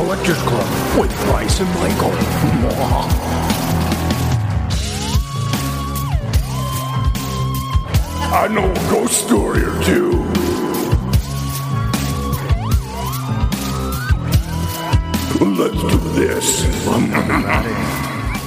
Collectors Club with Bryce and Michael. Mwah. I know a ghost story or two. Let's do this.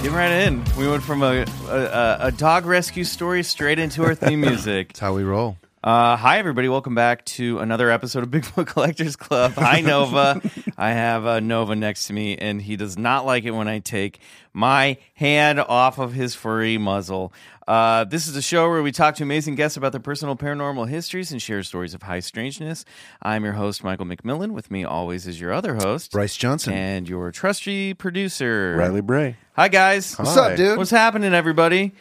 Get right in. We went from a, a, a dog rescue story straight into our theme music. That's how we roll. Uh, hi, everybody. Welcome back to another episode of Bigfoot Collectors Club. Hi, Nova. I have uh, Nova next to me, and he does not like it when I take my hand off of his furry muzzle. Uh, this is a show where we talk to amazing guests about their personal paranormal histories and share stories of high strangeness. I'm your host, Michael McMillian. With me always is your other host, Bryce Johnson. and your trusty producer, Riley Bray. Hi, guys. What's up, dude? What's happening, everybody?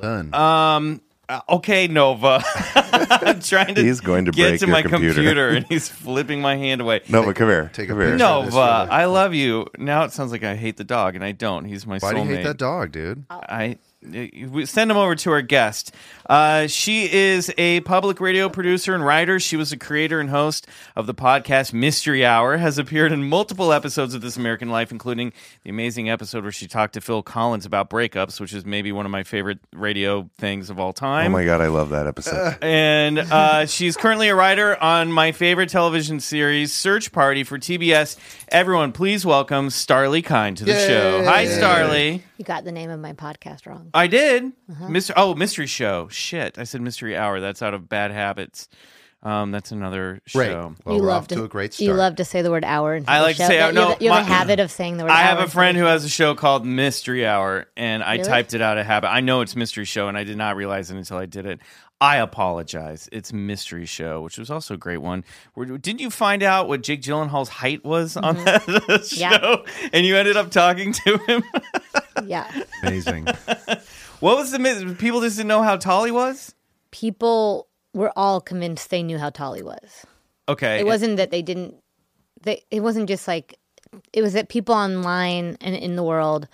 Done. Um. Uh, Okay, Nova. I'm trying to. He's going to get break to your my computer. and he's flipping my hand away. Nova, come here. take a picture. Nova, I love you. Now it sounds like I hate the dog, and I don't. He's my Why do soulmate. you hate that dog, dude? I we send him over to our guest. Uh, she is a public radio producer and writer. She was a creator and host of the podcast Mystery Hour. Has appeared in multiple episodes of This American Life, including the amazing episode where she talked to Phil Collins about breakups, which is maybe one of my favorite radio things of all time. Oh my god, I love that episode. and uh, she's currently a writer on my favorite television series, Search Party for TBS. Everyone, please welcome Starlee Kine to the show. Hi, Starlee. You got the name of my podcast wrong. I did. Uh-huh. Mystery. Oh, mystery show. Shit, I said mystery hour. That's out of bad habits. Um, that's another Great. show. Well, you we're love off to a great You love to say the word hour. I the like to say That- hour. You have No, you have my- a habit of saying the word. I hour have a friend who has a show called Mystery Hour, and I Really? typed it out of habit. I know it's mystery show, and I did not realize it until I did it. I apologize. It's mystery show, which was also a great one. Were- Didn't you find out what Jake Gyllenhaal's height was on that show? Mm-hmm. Yeah. And you ended up talking to him. Yeah, Amazing. What was the mi- people just didn't know how tall he was? people were all convinced they knew how tall he was. Okay, It wasn't that they didn't. They, it wasn't just like it was that people online and in the world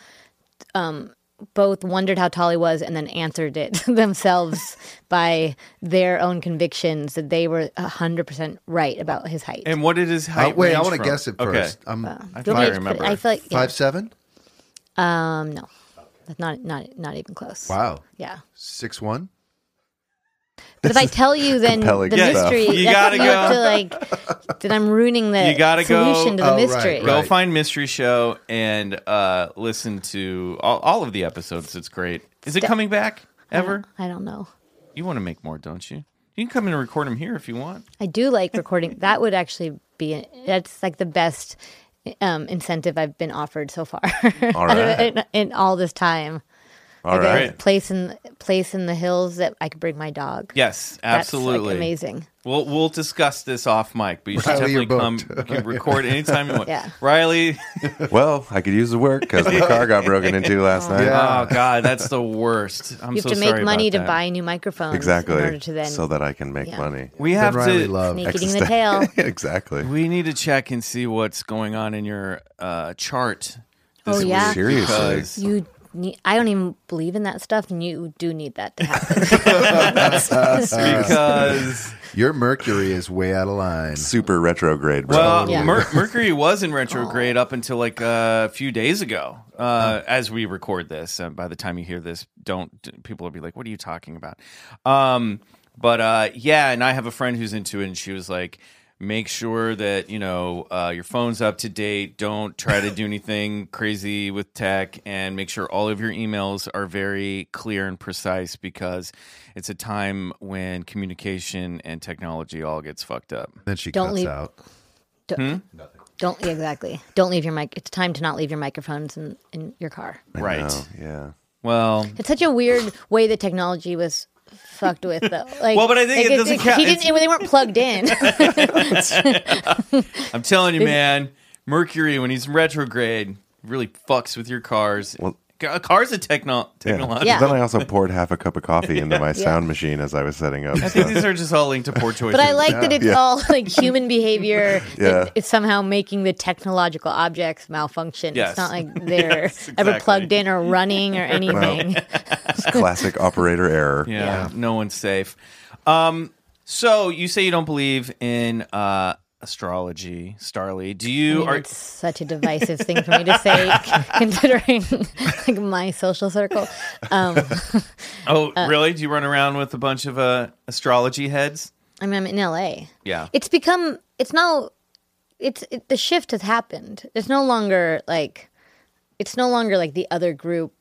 um, both wondered how tall he was and then answered it themselves by their own convictions that they were hundred percent right about his height. And what did his Uh, height? wait, I want to guess it Okay. first. I'm I Do you think want me I remember. I feel like yeah. five seven. Um, no, that's not not not even close. Wow, Yeah. six one. But if I tell you, then the compelling mystery. You that's gotta you have go. to like. Then I'm ruining the You gotta go- solution to the Oh, right, mystery. Go find Mystery Show and uh, listen to all, all of the episodes. It's great. Is it coming back ever? I don't know. You want to make more, don't you? You can come in and record them here if you want. I do like recording. That would actually be. That's like the best um, incentive I've been offered so far. All right. in, in all this time. All like a place in place in the hills that I could bring my dog. Yes, That's, absolutely. like, amazing. We'll we'll discuss this off mic, but you should Riley, definitely come you can record anytime you want. Yeah. Riley. Well, I could use the work because the car got broken into last night. Yeah. Oh God, that's the worst. I'm You have so to make money to that. buy new microphones Exactly. in order to then so that I can make Yeah. money. We have Then Riley to. love. eating the tail. exactly. We need to check and see what's going on in your uh, chart. Oh, yeah? Seriously. You need, I don't even believe in that stuff, and you do need that to happen. because Your Mercury is way out of line. Super retrograde, bro. well, Yeah. Mer- Mercury was in retrograde up until like uh, a few days ago. Uh, as we record this, uh, by the time you hear this, don't people will be like, "What are you talking about?" Um, but uh, yeah, and I have a friend who's into it, and she was like, Make sure that you know uh, your phone's up to date. Don't try to do anything crazy with tech, and make sure all of your emails are very clear and precise because it's a time when communication and technology all gets fucked up. Then she Don't cuts leave- out. Don't, don't exactly. Don't leave your mic. It's time to not leave your microphones in, in your car. Right. Oh, yeah. Well, It's such a weird way that technology was fucked with, though. Like, Well, but I think like, it doesn't count. He didn't. It's- They weren't plugged in. I'm telling you, man, Mercury when he's retrograde really fucks with your cars. Well- a car's a techno technological. Yeah. Then I also poured half a cup of coffee into my sound machine as I was setting up. I think so- these are just all linked to poor choices. But I like that it's Yeah. all like human behavior. Yeah. that It's somehow making the technological objects malfunction. Yes. It's not like they're Yes, ever plugged in or running or anything. It's classic operator error. Yeah, no one's safe. Um, so you say you don't believe in uh, astrology, Starlee. Do I you? mean, Are, it's such a divisive thing for me to say, considering like my social circle. Um, oh, really? Do you run around with a bunch of uh, astrology heads? I mean, I'm in LA. Yeah. It's become. It's now. It's it, the shift has happened. It's no longer like. It's no longer like the other group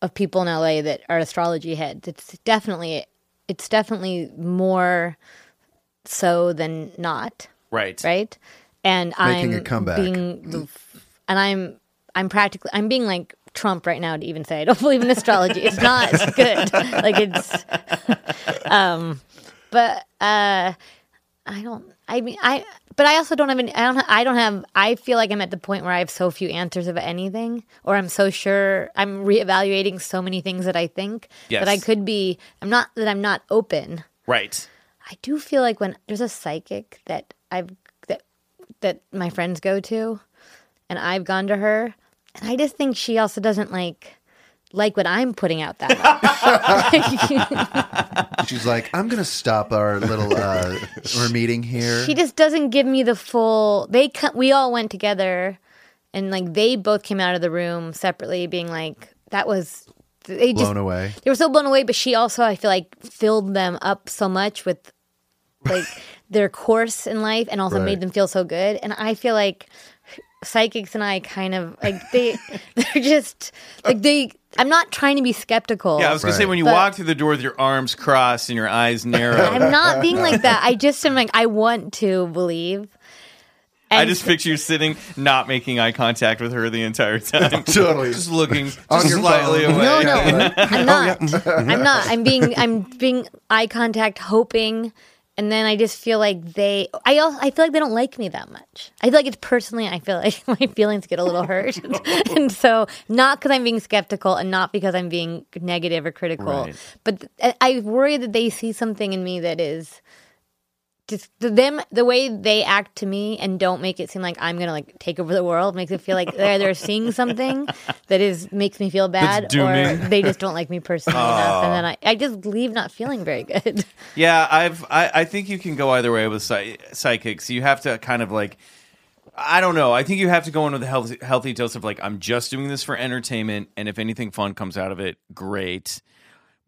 of people in LA that are astrology heads. It's definitely. It's definitely more so than not. Right. right? And Making I'm a comeback. being the, and I'm I'm practically I'm being like Trump right now to even say I don't believe in astrology. It's not good. Like it's, um, but uh, I don't. I mean, I. But I also don't have any. I don't. I don't have. I feel like I'm at the point where I have so few answers of anything, or I'm so sure. I'm reevaluating so many things that I think that I could be. I'm not. That I'm not open. Right. I do feel like when there's a psychic that I've that that my friends go to, and I've gone to her, and I just think she also doesn't like like what I'm putting out that much. She's like, I'm gonna stop our little uh our meeting here. she just doesn't give me the full. They co- we all went together, and like they both came out of the room separately, being like that was they just blown away. they were so blown away but she also i feel like filled them up so much with like their course in life and also Right. made them feel so good. And i feel like psychics and i kind of like they they're just like they i'm not trying to be skeptical. Yeah, I was gonna say when you walk through the door with your arms crossed and your eyes narrow. i'm not being like that. I just am like i want to believe. I just picture you sitting, not making eye contact with her the entire time. Totally. Just looking just slightly away. no no. I'm not. I'm not. I'm being i'm being eye contact hoping and then I just feel like they, I also, I feel like they don't like me that much. I feel like it's personally, I feel like my feelings get a little hurt, and so not because I'm being skeptical and not because I'm being negative or critical, Right. but th- I worry that they see something in me that is just them the way they act to me and don't make it seem like I'm gonna like take over the world makes it feel like they're they're seeing something that is makes me feel bad or they just don't like me personally enough and then I, I just leave not feeling very good. Yeah, I've I, I think you can go either way with psy- psychics. You have to kind of like I don't know. I think you have to go in with a healthy, healthy dose of like I'm just doing this for entertainment, and if anything fun comes out of it, great.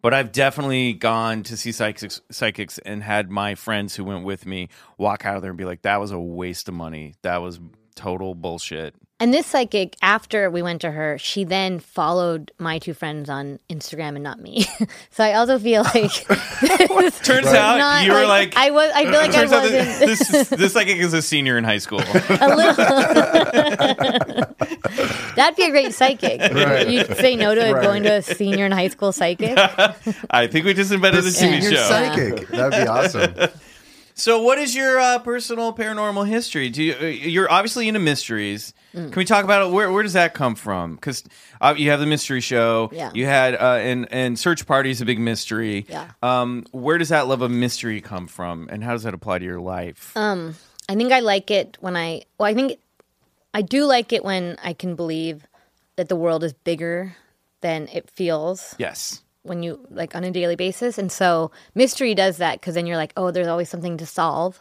But I've definitely gone to see psychics, psychics and had my friends who went with me walk out of there and be like, "That was a waste of money. That was total bullshit." And this psychic, after we went to her, she then followed my two friends on Instagram and not me. so I also feel like Turns out not you were like, I was. I feel like I turns out wasn't. that this is, this psychic is a senior in high school. a little. That'd be a great psychic. Right. You'd say no to Right. going to a senior in high school psychic. I think we just invented The a TV show. psychic. That'd be awesome. So, what is your uh, personal paranormal history? Do you, uh, you're obviously into mysteries? Mm. Can we talk about it? Where, where does that come from? Because uh, you have the mystery show. Yeah. You had uh, and and search party is a big mystery. Yeah. Um, where does that love of mystery come from, and how does that apply to your life? Um, I think I like it when I. Well, I think I do like it when I can believe that the world is bigger than it feels. yes. When you like on a daily basis. And so mystery does that because then you're like, oh, there's always something to solve.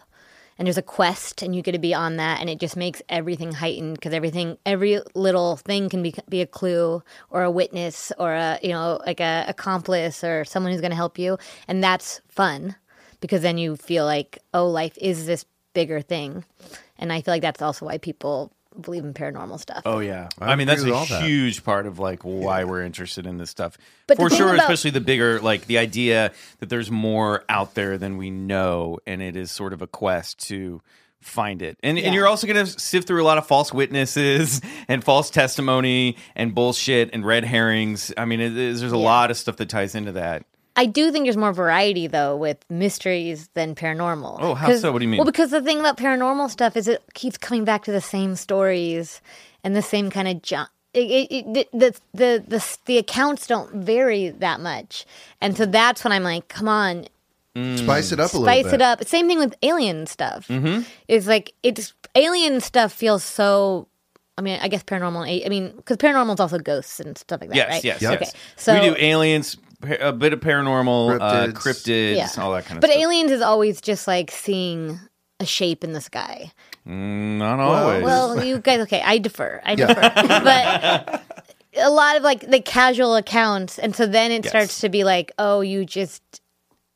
And there's a quest, and you get to be on that, and it just makes everything heightened because everything, every little thing can be be a clue or a witness or a you know like a accomplice or someone who's going to help you, and that's fun because then you feel like oh, life is this bigger thing, and I feel like that's also why people believe in paranormal stuff. Oh yeah, I I, mean that's a all that. huge part of like why we're interested in this stuff. But for sure, about- especially the bigger like the idea that there's more out there than we know, and it is sort of a quest to find it. And and you're also going to sift through a lot of false witnesses and false testimony and bullshit and red herrings. I mean, it, is- there's a lot of stuff that ties into that. I do think there's more variety though with mysteries than paranormal. Oh, how 'Cause- so? What do you mean? Well, because the thing about paranormal stuff is it keeps coming back to the same stories and the same kind of junk. It, it, it, the, the the the accounts don't vary that much, and so that's when I'm like, come on, Spice it up a little spice bit. it up. Same thing with alien stuff. Mm-hmm. It's like it's alien stuff feels so. I mean, I guess paranormal. I mean, because paranormal is also ghosts and stuff like that, Yes, right? yes, Yep. Okay, so we do aliens, pa- a bit of paranormal, uh, Cryptids. cryptids, all that kind of but stuff. aliens is always just like seeing a shape in the sky. Mm, Not always. Well, you guys, okay, I defer, I defer, but a lot of like the casual accounts, and so then it Yes. starts to be like, oh, you just.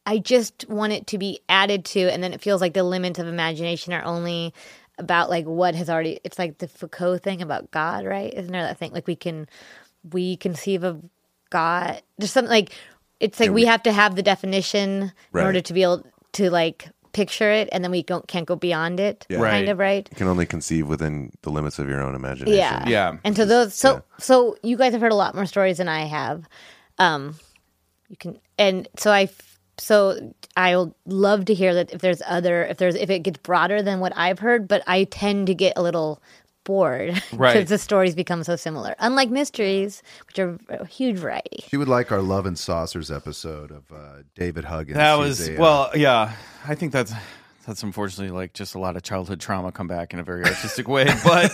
I just want it to be added to, and then it feels like the limits of imagination are only about like what has already. It's like the Foucault thing about God, right? Isn't there that thing like we can we conceive of God? There's something like it's like we, have to have the definition in order to be able to like picture it, and then we don't can't go beyond it. Yeah. Right. Kind of right. You can only conceive within the limits of your own imagination. Yeah. Yeah. And so those so so you guys have heard a lot more stories than I have. Um you can and so i so I'll love to hear that if there's other if there's if it gets broader than what I've heard, but I tend to get a little bored because Right. the stories become so similar. Unlike mysteries, which are a huge variety. She would like our Love and Saucers episode of uh, David Huggins. That was a, uh, well, yeah. I think that's that's unfortunately like just a lot of childhood trauma come back in a very artistic way. But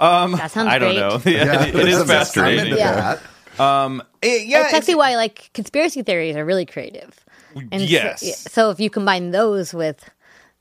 um, That sounds I don't great. know. Yeah, yeah, it is I'm fascinating. into Yeah. that. Um, it- yeah, That's actually why like conspiracy theories are really creative. And so- Yes. yeah, so if you combine those with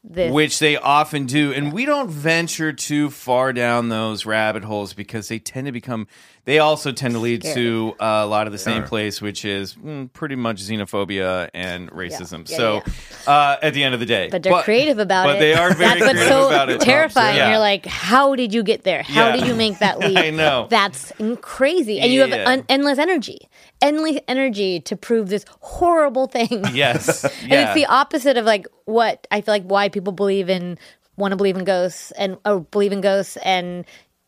this. Which they often do and we don't venture too far down those rabbit holes because they tend to become they also tend to lead to uh, a lot of the same place which is mm, pretty much xenophobia and racism Yeah, so Uh, at the end of the day but they're creative about but it. they are very That's what's creative so about it terrifying. Yeah. You're like, how did you get there? How Yeah. did you make that leap? I know. That's crazy, and you have Yeah. un- endless energy, endless energy to prove this horrible thing. yes and yeah it's the opposite of like what I feel like why people believe in want to believe in ghosts and or believe in ghosts and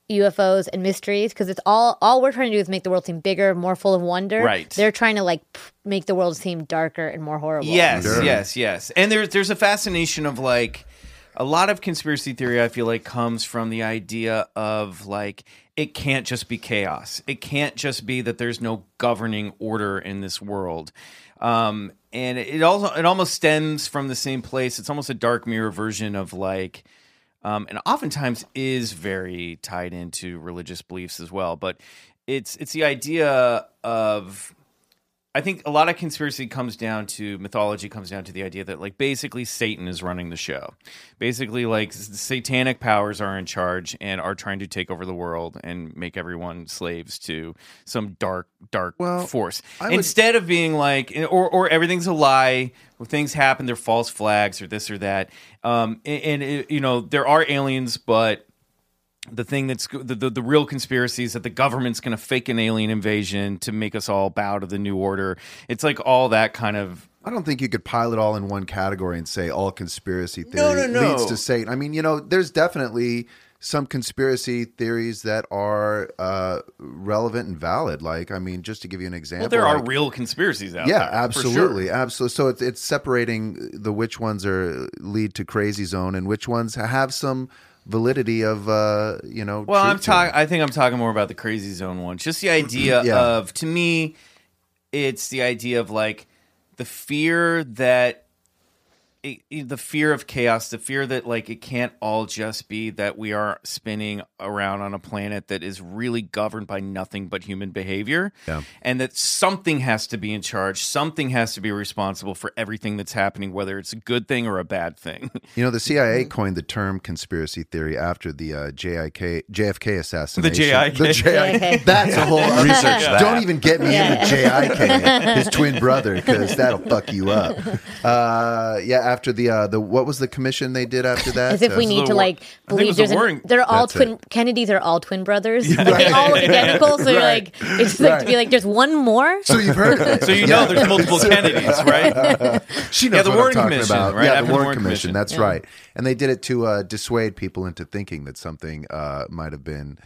UFOs and mysteries because it's all all we're trying to do is make the world seem bigger, more full of wonder. Right. They're trying to like make the world seem darker and more horrible. Yes, Sure. yes, yes. And there's there's a fascination of like a lot of conspiracy theory I feel like comes from the idea of like it can't just be chaos. It can't just be that there's no governing order in this world. Um and it also it almost stems from the same place. It's almost a dark mirror version of like um, and oftentimes is very tied into religious beliefs as well. But it's it's the idea of I think a lot of conspiracy comes down to mythology comes down to the idea that like basically Satan is running the show. Basically like satanic powers are in charge and are trying to take over the world and make everyone slaves to some dark dark Well, force. Would- Instead of being like or or everything's a lie, things happen they're false flags or this or that. Um and, and it, you know there are aliens but the thing that's the, the, the real conspiracy is that the government's going to fake an alien invasion to make us all bow to the new order. It's like all that kind of I don't think you could pile it all in one category and say all conspiracy theory No, no, no. leads to Satan. I mean, you know, there's definitely some conspiracy theories that are uh, relevant and valid. Like, I mean, just to give you an example, well, there are like- real conspiracies out yeah, there. for sure. absolutely, absolutely. So it's it's separating the which ones are lead to crazy zone and which ones have some validity of uh, you know. Well, I'm truth to them. talking. I think I'm talking more about the crazy zone one. Just the idea Yeah. of, to me, it's the idea of like the fear that it, it- the fear of chaos, the fear that like it can't all just be that we are spinning around on a planet that is really governed by nothing but human behavior, Yeah. and that something has to be in charge, something has to be responsible for everything that's happening, whether it's a good thing or a bad thing. You know, the CIA coined the term conspiracy theory after the uh, JIK, JFK assassination. JIK. The JIK. That's a whole Research that. Don't even get me into JIK, his twin brother, because that'll fuck you up. Uh, yeah, after the uh, the what was the commission they did after that? As if we Uh, need to war- like I think it believe was the there's an, warring- they're all That's it. twin Kennedys are all twin brothers. Like, they all look identical. So you're like it's like to be like there's one more. so you've heard of it. So you know there's multiple Kennedys, right? She knows Yeah, the what Warren I'm talking Commission, about. right? Yeah, After the the Warren Warren Commission. Commission. That's right. And they did it to uh, dissuade people into thinking that something uh, might have been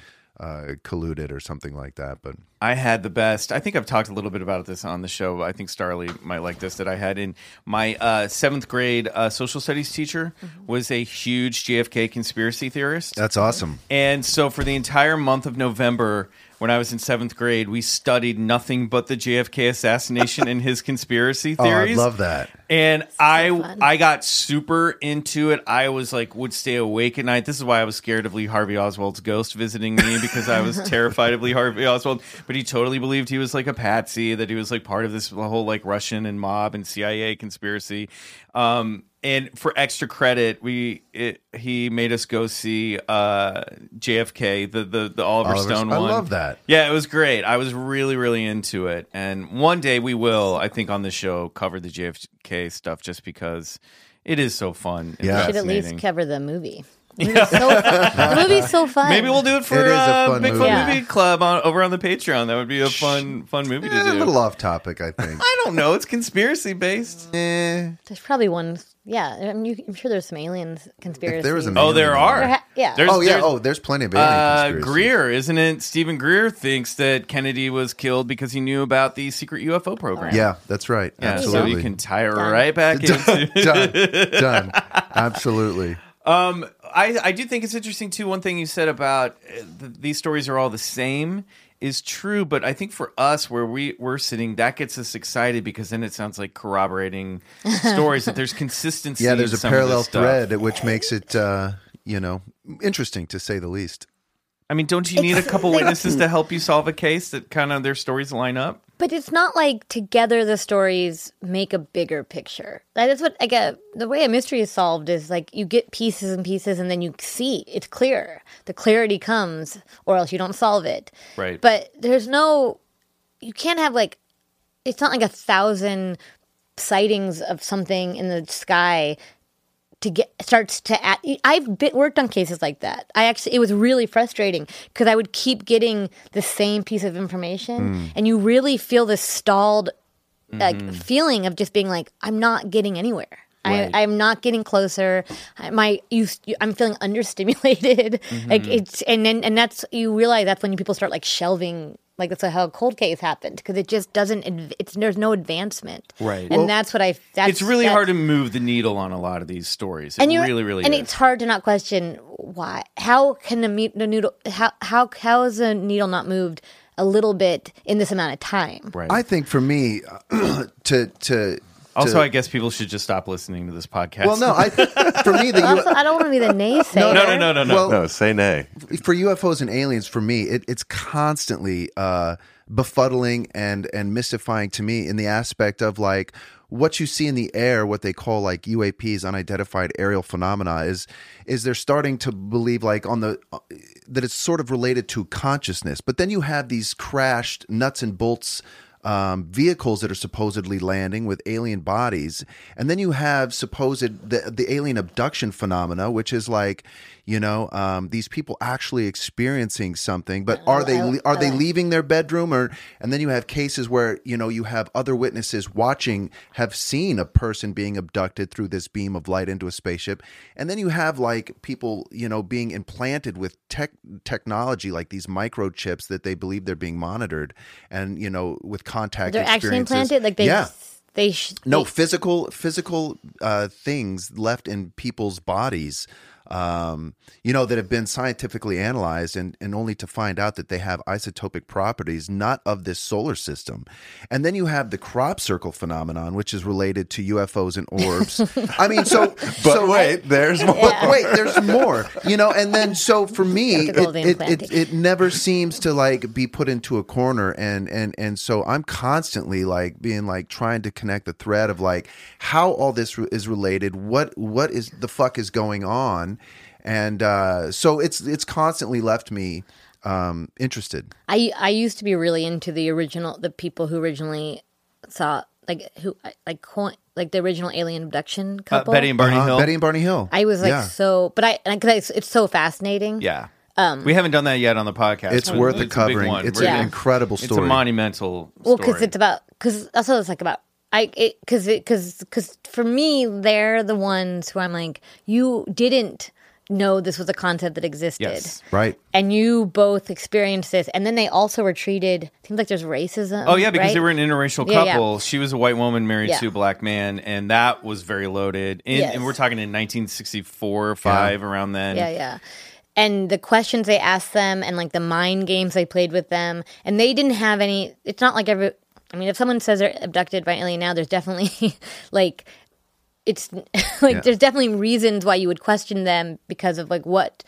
uh, colluded or something like that. But I had the best. I think I've talked a little bit about this on the show. I think Starlee might like this. That I had in my uh, seventh grade uh, social studies teacher was a huge JFK conspiracy theorist. that's awesome. And so for the entire month of November, when I was in seventh grade, we studied nothing but the JFK assassination and his conspiracy theories. Oh, I love that. And I fun. I got super into it. I was like would stay awake at night. This is why I was scared of Lee Harvey Oswald's ghost visiting me because I was terrified of Lee Harvey Oswald. But he totally believed he was like a patsy, that he was like part of this whole like Russian and mob and CIA conspiracy. Um, and for extra credit, we it, he made us go see uh, JFK, the the the Oliver Oliver- Stone I one. I love that. Yeah, it was great. I was really, really into it. And one day we will, I think, on the show cover the JFK stuff just because it is so fun. And Yeah. Should at least cover the movie. The movie's so fun. The movie's so fun. Maybe we'll do it for It is a uh, fun Big movie. Fun Yeah. Movie Club on, over on the Patreon. That would be a fun, fun movie to Eh, a little off topic, I think. I don't know. It's conspiracy based. Eh, There's probably one. Yeah, I mean, you, I'm sure there's some aliens conspiracy. if there was an Oh, there alien- are. There ha- yeah. There's, Oh yeah. there's- Oh, there's plenty of alien Uh, conspiracies. Greer, isn't it? Steven Greer thinks that Kennedy was killed because he knew about the secret UFO program. Yeah, that's right. Yeah, so Absolutely. you can tie it right back into done. Done. Absolutely. Um, I I do think it's interesting too. One thing you said about uh, th- these stories are all the same is true, but I think for us where we we're sitting, that gets us excited because then it sounds like corroborating stories that there's consistency. Yeah, in there's a some parallel thread, which makes it, uh, you know, interesting to say the least. I mean, don't you need a couple witnesses to help you solve a case that kind of their stories line up? But it's not like together the stories make a bigger picture. That is what I get. The way a mystery is solved is like you get pieces and pieces, and then you see it's clear. The clarity comes, or else you don't solve it. Right. But there's no. You can't have like. It's not like a thousand sightings of something in the sky to get starts to add, I've been, worked on cases like that. I actually it was really frustrating because I would keep getting the same piece of information, mm. and you really feel this stalled like mm-hmm. feeling of just being like I'm not getting anywhere. Right. I, I'm not getting closer. My you, I'm feeling understimulated. Like mm-hmm. it's and then and that's you realize that's when people start like shelving. Like that's how a cold case happened because it just doesn't. It's there's no advancement. Right. and that's what I. That's, it's really that's- hard to move the needle on a lot of these stories. It and you're really, really and is. it's hard to not question why how can the, me- the noodle how how how is a needle not moved a little bit in this amount of time right. I think for me, to to also, to- I guess people should just stop listening to this podcast. well, no, I for me the also, U- I don't want to be the naysayer no, no, no, no, no. well No, say nay. for UFOs and aliens, for me, it, it's constantly uh, befuddling and and mystifying to me in the aspect of like what you see in the air, what they call like UAPs, unidentified aerial phenomena, is is they're starting to believe like on the uh, that it's sort of related to consciousness, but then you have these crashed nuts and bolts um, vehicles that are supposedly landing with alien bodies, and then you have supposed the the alien abduction phenomena, which is like, you know, um, these people actually experiencing something, but are they are they leaving their bedroom or? And then you have cases where you know you have other witnesses watching have seen a person being abducted through this beam of light into a spaceship, and then you have like people you know being implanted with tech technology like these microchips that they believe they're being monitored, and you know with contact they're actually implanted like they yeah. they sh- No they- physical physical uh, things left in people's bodies, um, you know, that have been scientifically analyzed, and and only to find out that they have isotopic properties not of this solar system. And then you have the crop circle phenomenon, which is related to UFOs and orbs. I mean, so But so, wait, there's more. but wait, there's more, you know. And then, so for me, Got it, it, it, it never seems to like be put into a corner, and and and so I'm constantly like being like trying to connect the thread of like how all this is related, what what is the fuck is going on, and uh, so it's it's constantly left me um, interested. I I used to be really into the original the people who originally saw like who like coin like the original alien abduction Uh, couple. Betty and Barney Uh-huh, Hill. Betty and Barney Hill. I was like Yeah. so, but I because it's, it's so fascinating. yeah. Um, we haven't done that yet on the podcast. It's worth it's it a big covering. one. It's We're an Yeah. incredible It's story. a monumental Well, because it's about because also it's like about I it because it because because for me they're the ones who I'm like you didn't know this was a concept that existed. Yes. right. And you both experienced this, and then they also were treated. Seems like there's racism. Oh yeah, because right? they were an interracial Yeah, yeah. couple. She was a white woman married Yeah. to a black man, and that was very loaded. In, Yes. And we're talking in 1964 or five around then. Yeah, yeah. And the questions they asked them and like the mind games they played with them. And they didn't have any it's not like every I mean, if someone says they're abducted by alien now, there's definitely like it's like there's definitely reasons why you would question them because of like what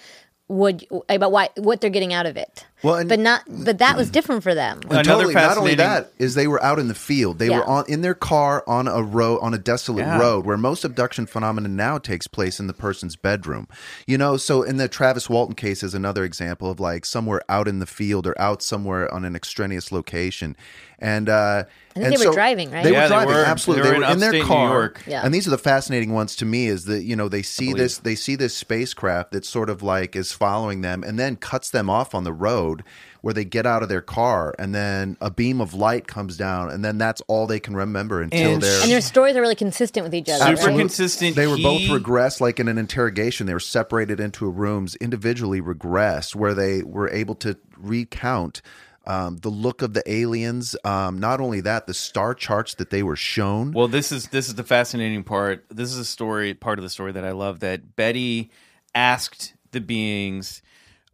would about why what they're getting out of it. Well, and- but not but that was different for them. And Another totally. Not only fascinating- that is they were out in the field. They Yeah. were on in their car on a road on a desolate Yeah. road where most abduction phenomena now takes place in the person's bedroom. You know, so in the Travis Walton case is another example of like somewhere out in the field or out somewhere on an extraneous location. And uh I think and they were so driving, right? They Yeah, were they driving, were. absolutely. They were in in their upstate New car. York. Yeah. And these are the fascinating ones to me is that, you know, they see this they see this spacecraft that sort of like is following them and then cuts them off on the road where they get out of their car and then a beam of light comes down and then that's all they can remember until And they're and their stories are really consistent with each other. Super right? Consistent. They were both He- regressed like in an interrogation. They were separated into rooms, individually regressed, where they were able to recount um, the look of the aliens. Um, not only that, the star charts that they were shown. Well, this is this is the fascinating part. This is a story, part of the story that I love. That Betty asked the beings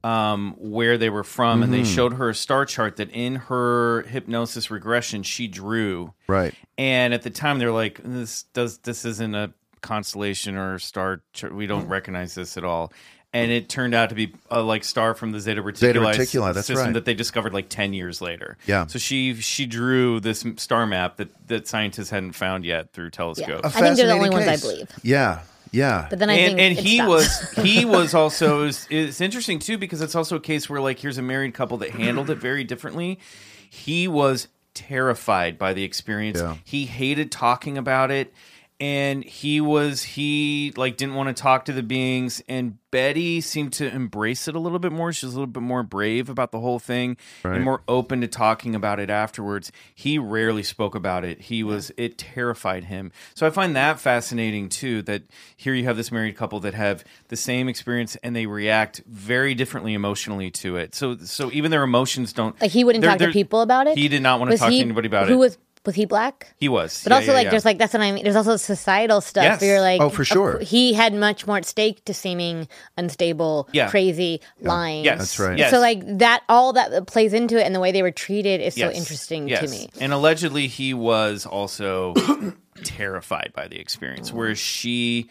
um, where they were from, and they Mm-hmm. showed her a star chart that in her hypnosis regression she drew. right. And at the time, they're like, "This does this isn't a constellation or star. Chart. We don't recognize this at all." And it turned out to be a like star from the Zeta Reticuli, Zeta Reticuli, that's system right. that they discovered like ten years later. Yeah. So she she drew this star map that that scientists hadn't found yet through telescope. I think they're the only fascinating ones I believe. Yeah. Yeah. But then I and think and it he stops. was he was also it's, it's interesting too because it's also a case where like here's a married couple that handled it very differently. He was terrified by the experience. Yeah. He hated talking about it and he was he like didn't want to talk to the beings and Betty seemed to embrace it a little bit more. She was a little bit more brave about the whole thing Right. and more open to talking about it afterwards. He rarely spoke about it. He was it terrified him. So I find that fascinating too that here you have this married couple that have the same experience and they react very differently emotionally to it. So so even their emotions don't Like he wouldn't they're- talk to they're- people about it. He did not want to Was talk he- to anybody about who it. was was he black? he was. But Yeah, also, yeah, like, yeah. there's like that's what I mean. There's also societal stuff. Yes. Where you're like, Oh, for sure. cou- he had much more at stake to seeming unstable, Yeah. crazy, lying. Yes. That's right. Yes. So like that, all that plays into it, and the way they were treated is so interesting Yes. to me. And allegedly, he was also terrified by the experience, whereas she.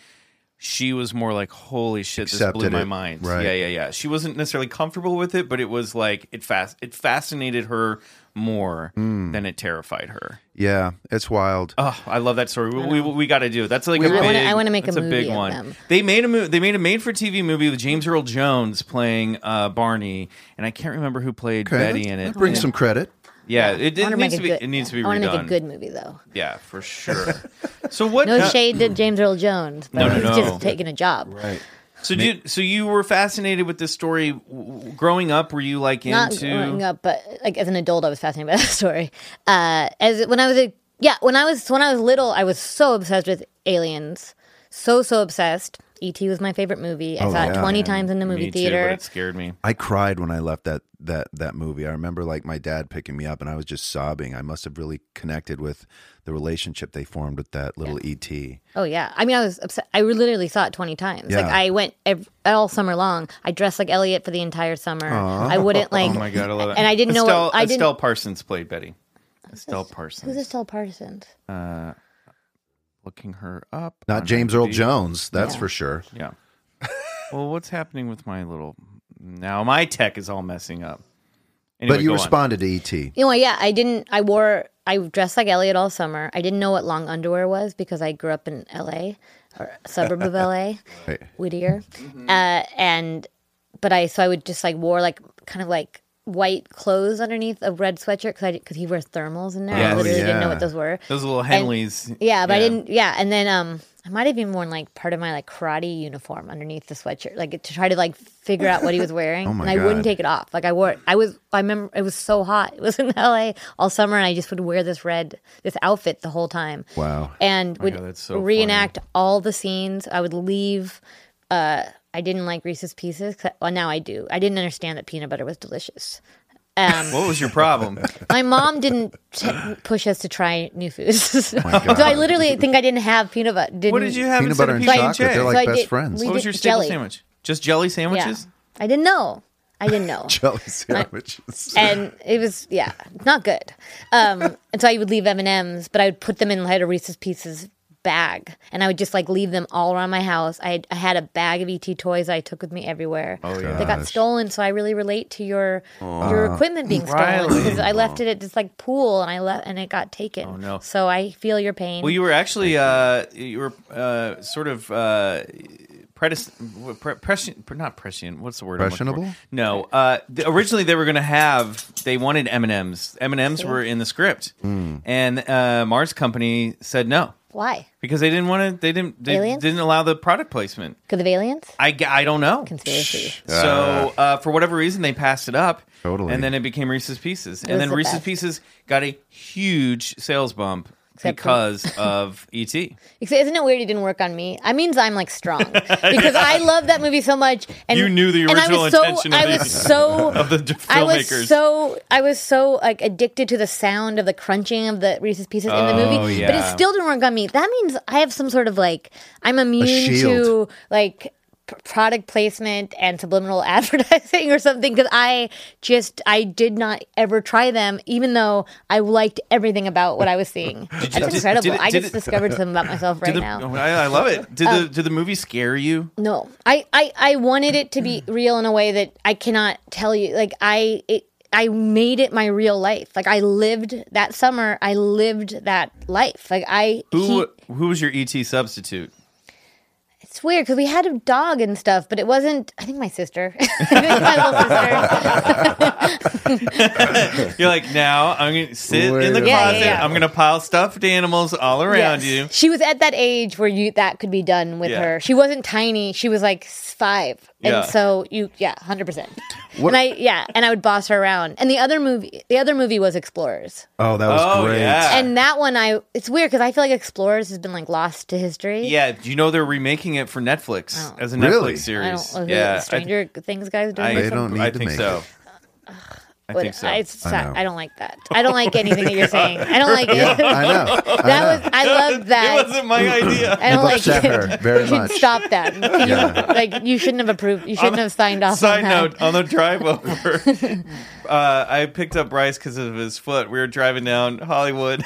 She was more like, "Holy shit, this blew Accepted my it. mind." Right. Yeah, yeah, yeah. She wasn't necessarily comfortable with it, but it was like it fast. It fascinated her more Hmm. than it terrified her. yeah. It's wild. Oh, I love that story. We, we, we got to do it. That's like a I big. wanna- I wanna make a that's movie big of one. them. They made a movie. They made a made-for-TV movie with James Earl Jones playing uh, Barney, and I can't remember who played Okay, Betty in that it. brings some credit. Yeah, it, I it wanna needs to a be. good- It needs to be I want to make a good movie though. Yeah, for sure. so what? No uh, shade to James Earl Jones, but No, no, he's no. just taking a job. Right. So do you, so you were fascinated with this story w- growing up? Were you like Not into? growing up, but like as an adult, I was fascinated by that story. Uh, as when I was a yeah, when I was when I was little, I was so obsessed with aliens, so so obsessed. E.T. was my favorite movie. I Oh, saw it yeah. twenty times in the movie Me too, theater. but it scared me. I cried when I left that that that movie. I remember like my dad picking me up and I was just sobbing. I must have really connected with the relationship they formed with that little ET. Oh yeah, I mean, I was upset. I literally saw it twenty times. Like Yeah. I went ev- all summer long. I dressed like Elliott for the entire summer. I wouldn't like. Oh my god, I love that. And I didn't know. Estelle, What, I didn't. Estelle Parsons played Betty. Estelle Parsons. Who's Estelle Parsons? Uh, Looking her up. Not James Earl Jones, that's Yeah. for sure. Yeah. well, what's happening with my little? Now my tech is all messing up. Anyway, but you go on. responded to E ET. You know, yeah, I didn't. I wore. I dressed like Elliott all summer. I didn't know what long underwear was because I grew up in L.A. or a suburb of L.A. Right. Whittier, uh, and but I so I would just like wore like kind of like white clothes underneath a red sweatshirt because he wears thermals in there. Yes. I literally Oh, didn't know what those were. Those little And- Henleys. Yeah, but I didn't. Yeah, and then um, I might have even worn like part of my like karate uniform underneath the sweatshirt, like to try to like figure out what he was wearing. Oh my and I wouldn't take it off. Like I wore. I was. I remember it was so hot. It was in L.A. all summer, and I just would wear this red this outfit the whole time. Wow. And would God, so reenact all the scenes. I would leave. Uh, I didn't like Reese's Pieces. 'cause- Well, now I do. I didn't understand that peanut butter was delicious. Um, What was your problem? my mom didn't t- push us to try new foods. so God. I literally think I didn't have peanut butter. Didn't, what did you have Peanut instead butter of and PB&J? chocolate, they're like So best did- friends. what was your staple jelly. sandwich? Just jelly Yeah, sandwiches? I didn't know. I didn't know. Jelly sandwiches. and it was yeah, not good. Um, and so I would leave M and M's, but I would put them in like a Reese's Pieces bag, and I would just like leave them all around my house. I had, I had a bag of ET toys I took with me everywhere. Oh yeah, they got stolen, so I really relate to your your equipment being stolen because I left it at this like pool, and I left and it got taken. Oh no. So I feel your pain. Well, you were actually uh, you were uh, sort of uh, predis- pre- prescient, not prescient. What's the word? I'm looking for? Pressionable? No. Uh, th- originally, they were going to have. They wanted M and M's. M and M's were in the script, and uh, Mars Company said no Why? because they didn't want to. They didn't. They Aliens? didn't allow the product placement. Because of aliens? I, g- I don't know. Conspiracy. So uh, for whatever reason, they passed it up. Totally. And then it became Reese's Pieces, was and then the Reese's best. Pieces got a huge sales bump Except for- because of E ET. Except- Isn't it weird it didn't work on me? I means I'm like strong because I love that movie so much. And You knew the and I original was so, intention of I the- was so of the d- I was filmmakers. so I was so like addicted to the sound of the crunching of the Reese's Pieces in the movie, Oh, but it still didn't work on me. That means I have some sort of like I'm immune to like p- product placement and subliminal advertising or something because I just I did not ever try them even though I liked everything about what I was seeing. That's did- incredible. did it- I just discovered something about myself right the, now. oh, I, I love it. Did Um, the did the movie scare you? No, I, I, I wanted it to be real in a way that I cannot tell you. Like I, it, I made it my real life. Like I lived that summer. I lived that life. Like I. Who he- who was your ET substitute? It's weird because we had a dog and stuff, but it wasn't. I think my sister. Think my little sister. You're like now I'm gonna sit in the closet. Yeah, yeah, yeah. I'm gonna pile stuffed animals all around Yes. you. She was at that age where you that could be done with Yeah. her. She wasn't tiny. She was like five, and Yeah. so you, yeah, hundred percent. And I, yeah, and I would boss her around. And the other movie, the other movie was Explorers. Oh, that was Oh, great. yeah. and that one I it's weird because I feel like Explorers has been like lost to history. Yeah, do you know they're remaking it for Netflix oh. as a Really? Netflix I series? don't. yeah, Yeah, Stranger Things guys doing I, or They don't need I to think make so. I What- think so. I, it's I I don't like that. I don't like anything that you're saying. I don't like it. I know. I that know. was. I love that. it wasn't my idea. I don't like it. her very you should much. stop that. Can you, like you shouldn't have approved. You shouldn't have signed off. Side on that. note: on the drive over, uh, I picked up Bryce because of his foot. We were driving down Hollywood,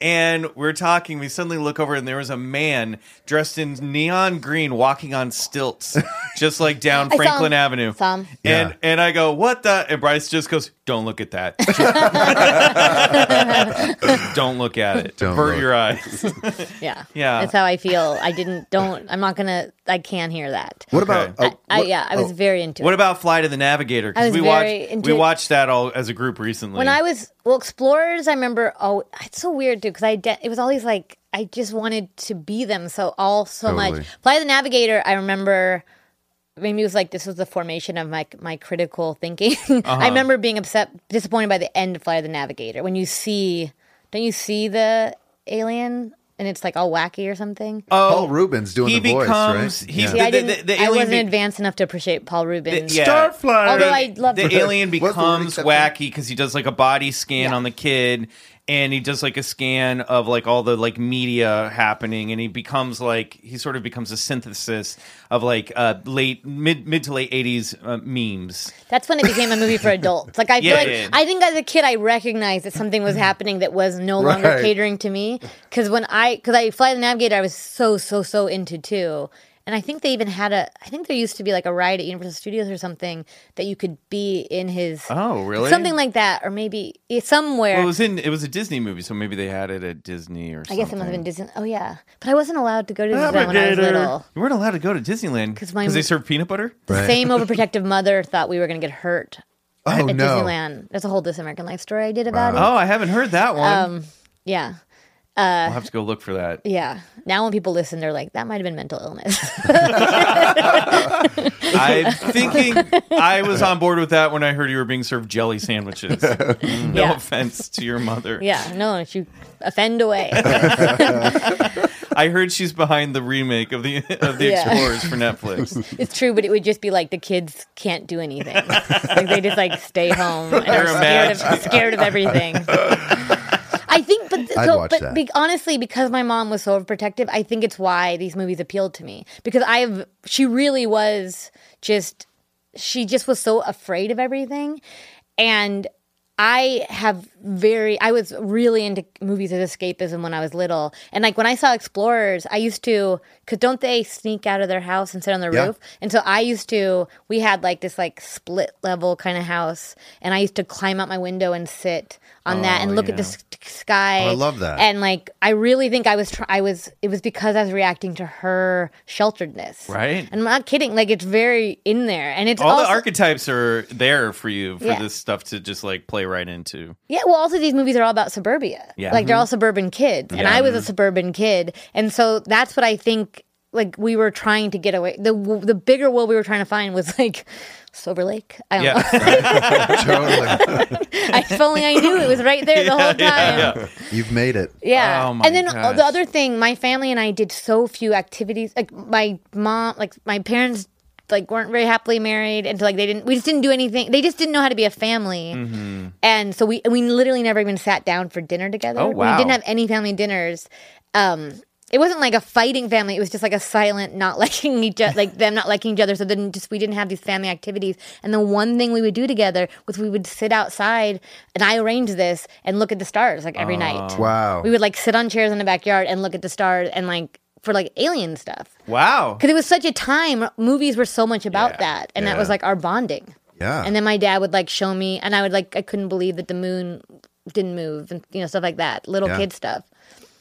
and we're talking. We suddenly look over, and there was a man dressed in neon green walking on stilts, just like down I saw Franklin him. Avenue. Saw him. And Yeah. and I go, what the? And Bryce just goes, don't look at that. don't look at it. Don't Avert look. your eyes. Yeah. Yeah. That's how I feel. I didn't. Don't. I'm not gonna. I can't hear that. What about? Okay. oh, I, what- yeah. I was oh, very into what about Flight of the Navigator? I Because was we very watched into we it. watched that all as a group recently. When I was well, explorers, I remember. Oh, it's so weird too because I de- it was always like I just wanted to be them so all so Totally. much. Fly the Navigator, I remember. Maybe it was like this was the formation of my my critical thinking. Uh-huh. I remember being upset, disappointed by the end of Fly the Navigator when you see, don't you see the alien and it's like all wacky or something? Paul oh, Reubens doing he the voice, becomes right? he's See, the, I the, didn't. the, the I wasn't be- advanced enough to appreciate Paul Reubens. yeah. Starflyer. Although I love the alien the word becomes wacky because he does like a body scan Yeah. on the kid and he does like a scan of like all the like media happening and he becomes like he sort of becomes a synthesis of like uh late mid mid to late 80s uh, memes That's when it became a movie for adults. Like I feel Yeah, like yeah, yeah. I think as a kid I recognized that something was happening that was no longer catering to me. Because when I because I fly the navigator, I was so so so into too. And I think they even had a. I think there used to be like a ride at Universal Studios or something that you could be in his. oh really Something like that, or maybe somewhere. well, it was in it was a disney movie so maybe they had it at disney or I something guess it must have been Disney. Oh yeah, but I wasn't allowed to go to Disneyland when I was Navigator. little. you weren't allowed to go to disneyland because my- they serve peanut butter Right. Same overprotective mother thought we were going to get hurt Oh at no. Disneyland. There's a whole This American Life story I did about Oh, I haven't heard that one. Um, yeah, Uh, I'll have to go look for that. yeah. Now when people listen, they're like, "That might have been mental illness." I'm thinking I was on board with that when I heard you were being served jelly sandwiches. no Yeah. offense to your mother. yeah, no, you offend away. I heard she's behind the remake of the of the Yeah. Explorers for Netflix. It's true, but it would just be like the kids can't do anything. like they just like stay home and They're are scared of, scared of everything. I think, but so, but be, honestly, because my mom was so overprotective, I think it's why these movies appealed to me. Because I've, she really was just, she just was so afraid of everything, and I have very I was really into movies as escapism when I was little. And like when I saw Explorers, I used to cuz don't they sneak out of their house and sit on the Yeah. roof? And so I used to we had like this like split level kind of house and I used to climb out my window and sit on that and oh, look at the sky. Oh, I love that. And like I really think I was tr- I was it was because I was reacting to her shelteredness. Right. And I'm not kidding, like it's very in there. And it's All also, the archetypes are there for you for Yeah. this stuff to just like play right into. Yeah, well, also these movies are all about suburbia. Yeah. like they're mm-hmm. all suburban kids, and I was a mm-hmm. suburban kid, and so that's what I think. Like we were trying to get away. The the bigger world we were trying to find was like Silver Lake. I don't know. Yeah. totally. if only I knew it was right there the whole time. yeah, yeah. You've made it. Yeah. Oh my and then gosh. the other thing, my family and I did so few activities. Like my mom, like my parents, like weren't very happily married, and so like they didn't. We just didn't do anything. They just didn't know how to be a family, Mm-hmm. and so we we literally never even sat down for dinner together. Oh, wow. We didn't have any family dinners. Um, it wasn't like a fighting family. It was just like a silent, not liking each other, like them not liking each other. So then just we didn't have these family activities. And the one thing we would do together was we would sit outside, and I arranged this and look at the stars like every night. Oh. Wow. We would like sit on chairs in the backyard and look at the stars and like for like alien stuff. Wow. Because it was such a time, movies were so much about Yeah, that. And that was like our bonding. Yeah. And then my dad would like show me, and I would like, I couldn't believe that the moon didn't move and, you know, stuff like that, little Yeah. kid stuff.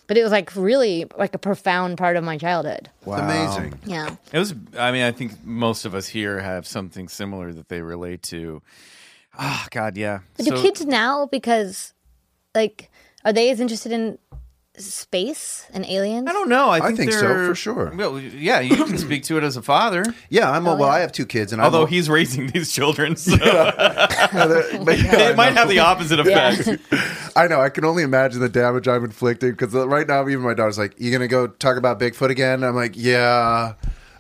But it was like really like a profound part of my childhood. It's amazing. Yeah. It was. I mean, I think most of us here have something similar that they relate to. Ah, God, yeah. But do kids now, because like, are they as interested in space and aliens? I don't know. I think, think so, they're- for sure. Well, yeah, you can speak to it as a father. Yeah, I'm. Oh, well. I have two kids, and Although I'm, he's raising these children, so But yeah, it might have the opposite effect. I know. I can only imagine the damage I'm inflicting because right now, even my daughter's like, "You gonna go talk about Bigfoot again?" I'm like, "Yeah,"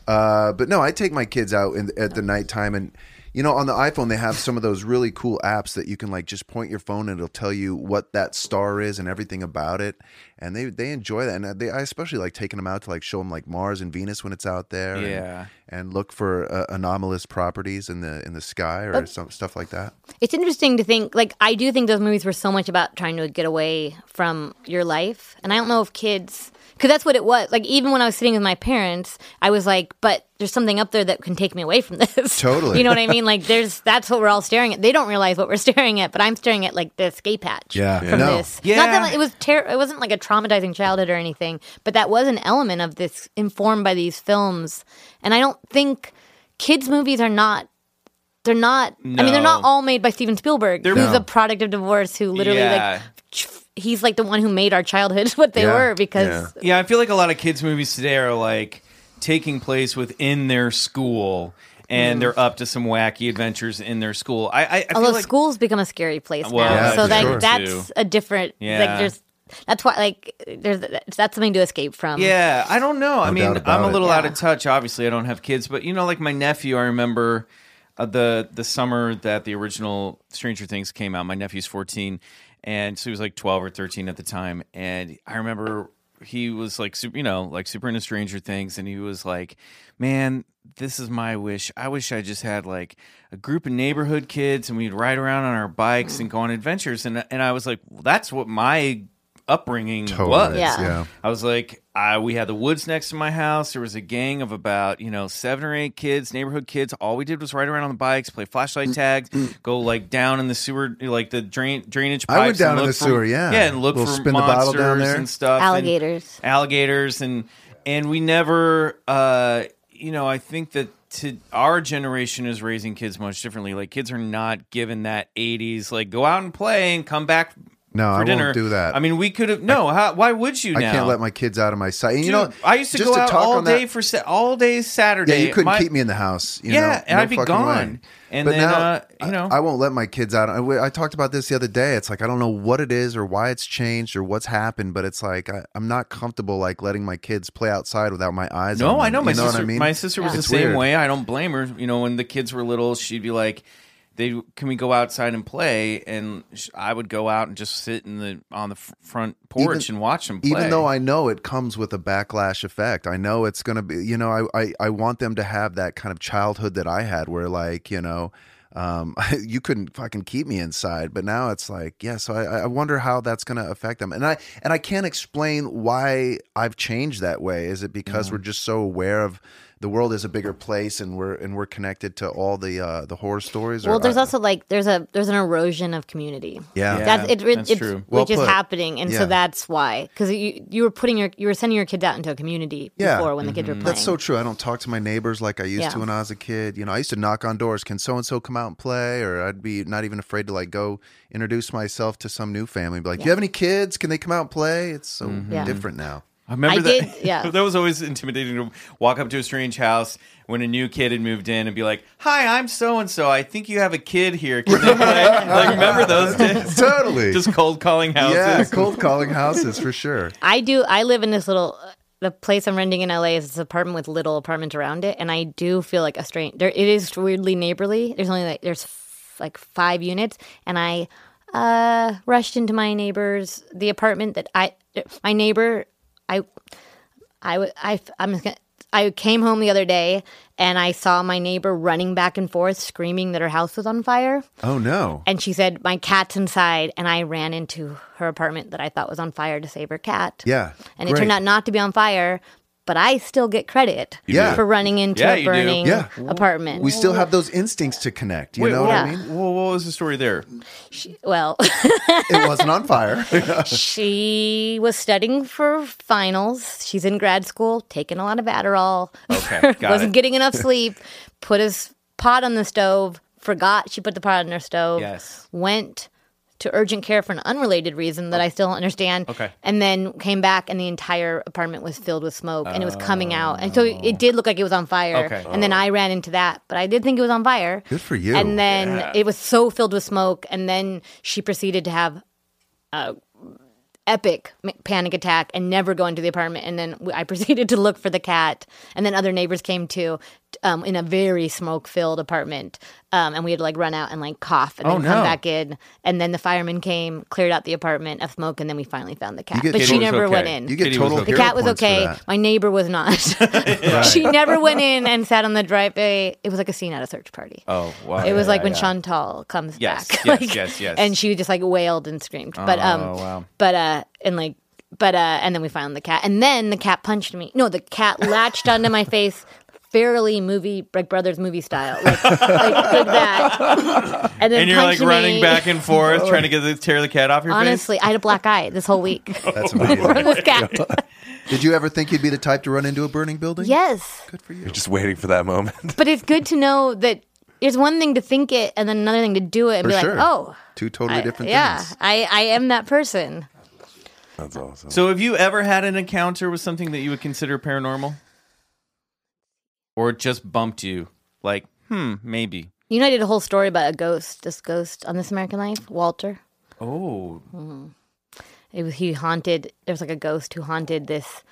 uh, but no. I take my kids out in, at the nighttime, and you know, on the iPhone they have some of those really cool apps that you can like just point your phone and it'll tell you what that star is and everything about it, and they they enjoy that. And they, I especially like taking them out to like show them like Mars and Venus when it's out there. and- Yeah. And, look for uh, anomalous properties in the in the sky or some stuff like that. It's interesting to think, like, I do think those movies were so much about trying to get away from your life. And I don't know if kids, because that's what it was. Like, even when I was sitting with my parents, I was like, but there's something up there that can take me away from this. Totally. you know what I mean? Like, there's, that's what we're all staring at. They don't realize what we're staring at, but I'm staring at, like, the escape hatch Yeah. from No. this. Yeah. Not that like, it was ter- it wasn't like a traumatizing childhood or anything, but that was an element of this informed by these films. And I don't think kids' movies are not they're not. I mean, they're not all made by Steven Spielberg, They're- who's No. a product of divorce. Who literally Yeah. like, ch- he's like the one who made our childhoods what they Yeah. were because Yeah, I feel like a lot of kids' movies today are like taking place within their school, and they're up to some wacky adventures in their school. I, I, I feel although like schools become a scary place Well, now, Yeah, so for like sure. that's a different. Yeah. Like there's that's why like there's that's something to escape from. Yeah, I don't know. I mean, I'm a it. little out Yeah. of touch. Obviously, I don't have kids, but you know, like my nephew, I remember uh, the the summer that the original Stranger Things came out. My nephew's 14, and so he was like 12 or 13 at the time, and I remember he was like super, you know, like super into Stranger Things, and he was like, "Man, this is my wish. I wish I just had like a group of neighborhood kids, and we'd ride around on our bikes and go on adventures." And and I was like, well, "That's what my upbringing Totally. was." Yeah. yeah. I was like, I, we had the woods next to my house. There was a gang of about, you know, seven or eight kids, neighborhood kids. All we did was ride around on the bikes, play flashlight tags, go like down in the sewer, like the drain drainage pipes. I went down in the for- sewer, yeah. yeah, and look We'll for spin the bottle monsters down there. and stuff, and Alligators. alligators, and and we never, uh, you know, I think that to our generation is raising kids much differently. Like kids are not given that '80s like go out and play and come back. No, I won't do that. I mean, we could have. No, how, why would you? I now? can't let my kids out of my sight. And you know, I used to go out all on that- day for sa- all day Saturday. Yeah, you couldn't My- keep me in the house. You Yeah, know? and No I'd be gone. way. And but then, now, uh, you know- I, I won't let my kids out. I, I talked about this the other day. It's like I don't know what it is or why it's changed or what's happened, but it's like I, I'm not comfortable like letting my kids play outside without my eyes. on No. I know my you know sister. What I mean? My sister was It's the same weird. way. I don't blame her. You know, when the kids were little, she'd be like, "They can we go outside and play?" And I would go out and just sit in the on the front porch Even- and watch them play. Even though I know it comes with a backlash effect, I know it's gonna be. You know, I, I I want them to have that kind of childhood that I had, where like you know. Um, you couldn't fucking keep me inside, but now it's like, yeah. So I, I wonder how that's going to affect them, and I and I can't explain why I've changed that way. Is it because we're just so aware of the world is a bigger place, and we're and we're connected to all the uh, the horror stories? or Well, there's I- also like there's a there's an erosion of community. yeah, Yeah. That's it, it, that's it's true. Well which is put. happening, and Yeah. so that's why because you you were putting your you were sending your kids out into a community Yeah. before when the kids were playing. That's so true. I don't talk to my neighbors like I used Yeah. to when I was a kid. You know, I used to knock on doors. Can so and so come out and play? Or I'd be not even afraid to like go introduce myself to some new family. Be like, do you have any kids? Can they come out and play? It's so Yeah. different now. I remember I that. did- yeah. that was always intimidating to walk up to a strange house when a new kid had moved in and be like, "Hi, I'm so and so. I think you have a kid here. Can they play?" like, remember those days? Totally. Just cold calling houses. yeah, cold calling houses for sure. I do. I live in this little. The place I'm renting in LA is this apartment with little apartments around it, and I do feel like a strange. There, it is weirdly neighborly. There's only like there's f- like five units, and I uh rushed into my neighbor's the apartment that I my neighbor I I w- I I'm. I came home the other day and I saw my neighbor running back and forth, screaming that her house was on fire. Oh no. And she said, My cat's inside. And I ran into her apartment that I thought was on fire to save her cat. Yeah. And it great. turned out not to be on fire, but I still get credit Yeah. for running into Yeah, a burning Yeah. apartment. We still have those instincts to connect. You Wait, know what, what Yeah. I mean? Well, what was the story there? well, It wasn't on fire. she was studying for finals. She's in grad school, taking a lot of Adderall. Okay, got Wasn't it. getting enough sleep. Put his pot on the stove. Forgot she put the pot on her stove. Yes. Went to urgent care for an unrelated reason that oh. I still don't understand. Okay. And then came back and the entire apartment was filled with smoke and it was coming out. And so it did look like it was on fire. Okay. And then I ran into that, but I did think it was on fire. Good for you. And then it was so filled with smoke. And then she proceeded to have a epic m- panic attack and never go into the apartment. And then w- I proceeded to look for the cat. And then other neighbors came too um, in a very smoke filled apartment. Um, and we had to like run out and like cough and Oh, then come no. back in. And then the firemen came, cleared out the apartment of smoke. And then we finally found the cat. get But Kitty she never okay. went in. you get Kitty total okay. the cat was okay. My neighbor was not. she never went in and sat on the driveway. It was like a scene at a search party. Oh, wow. It was like Yeah, when yeah. Chantal comes Yes, back. yes, like, yes, yes. And she just like wailed and screamed. But um Oh, wow. but uh and like but uh and then we found the cat. And then the cat punched me. No, the cat latched onto my face fairly movie like brothers movie style. Like like, like that. And then And you're like running me. back and forth, trying to get the tear the cat off your face. Honestly, I had a black eye this whole week That's from amazing. this cat. Did you ever think you'd be the type to run into a burning building? yes. Good for you. You're just waiting for that moment. But it's good to know that it's one thing to think it and then another thing to do it and For be sure. like, oh, Two totally I- different yeah, things. I, I am that person. That's awesome. So, have you ever had an encounter with something that you would consider paranormal, or it just bumped you? Like, hmm, maybe. You know, I did a whole story about a ghost, this ghost on This American Life, Walter. Oh, It was he haunted. There was like a ghost who haunted this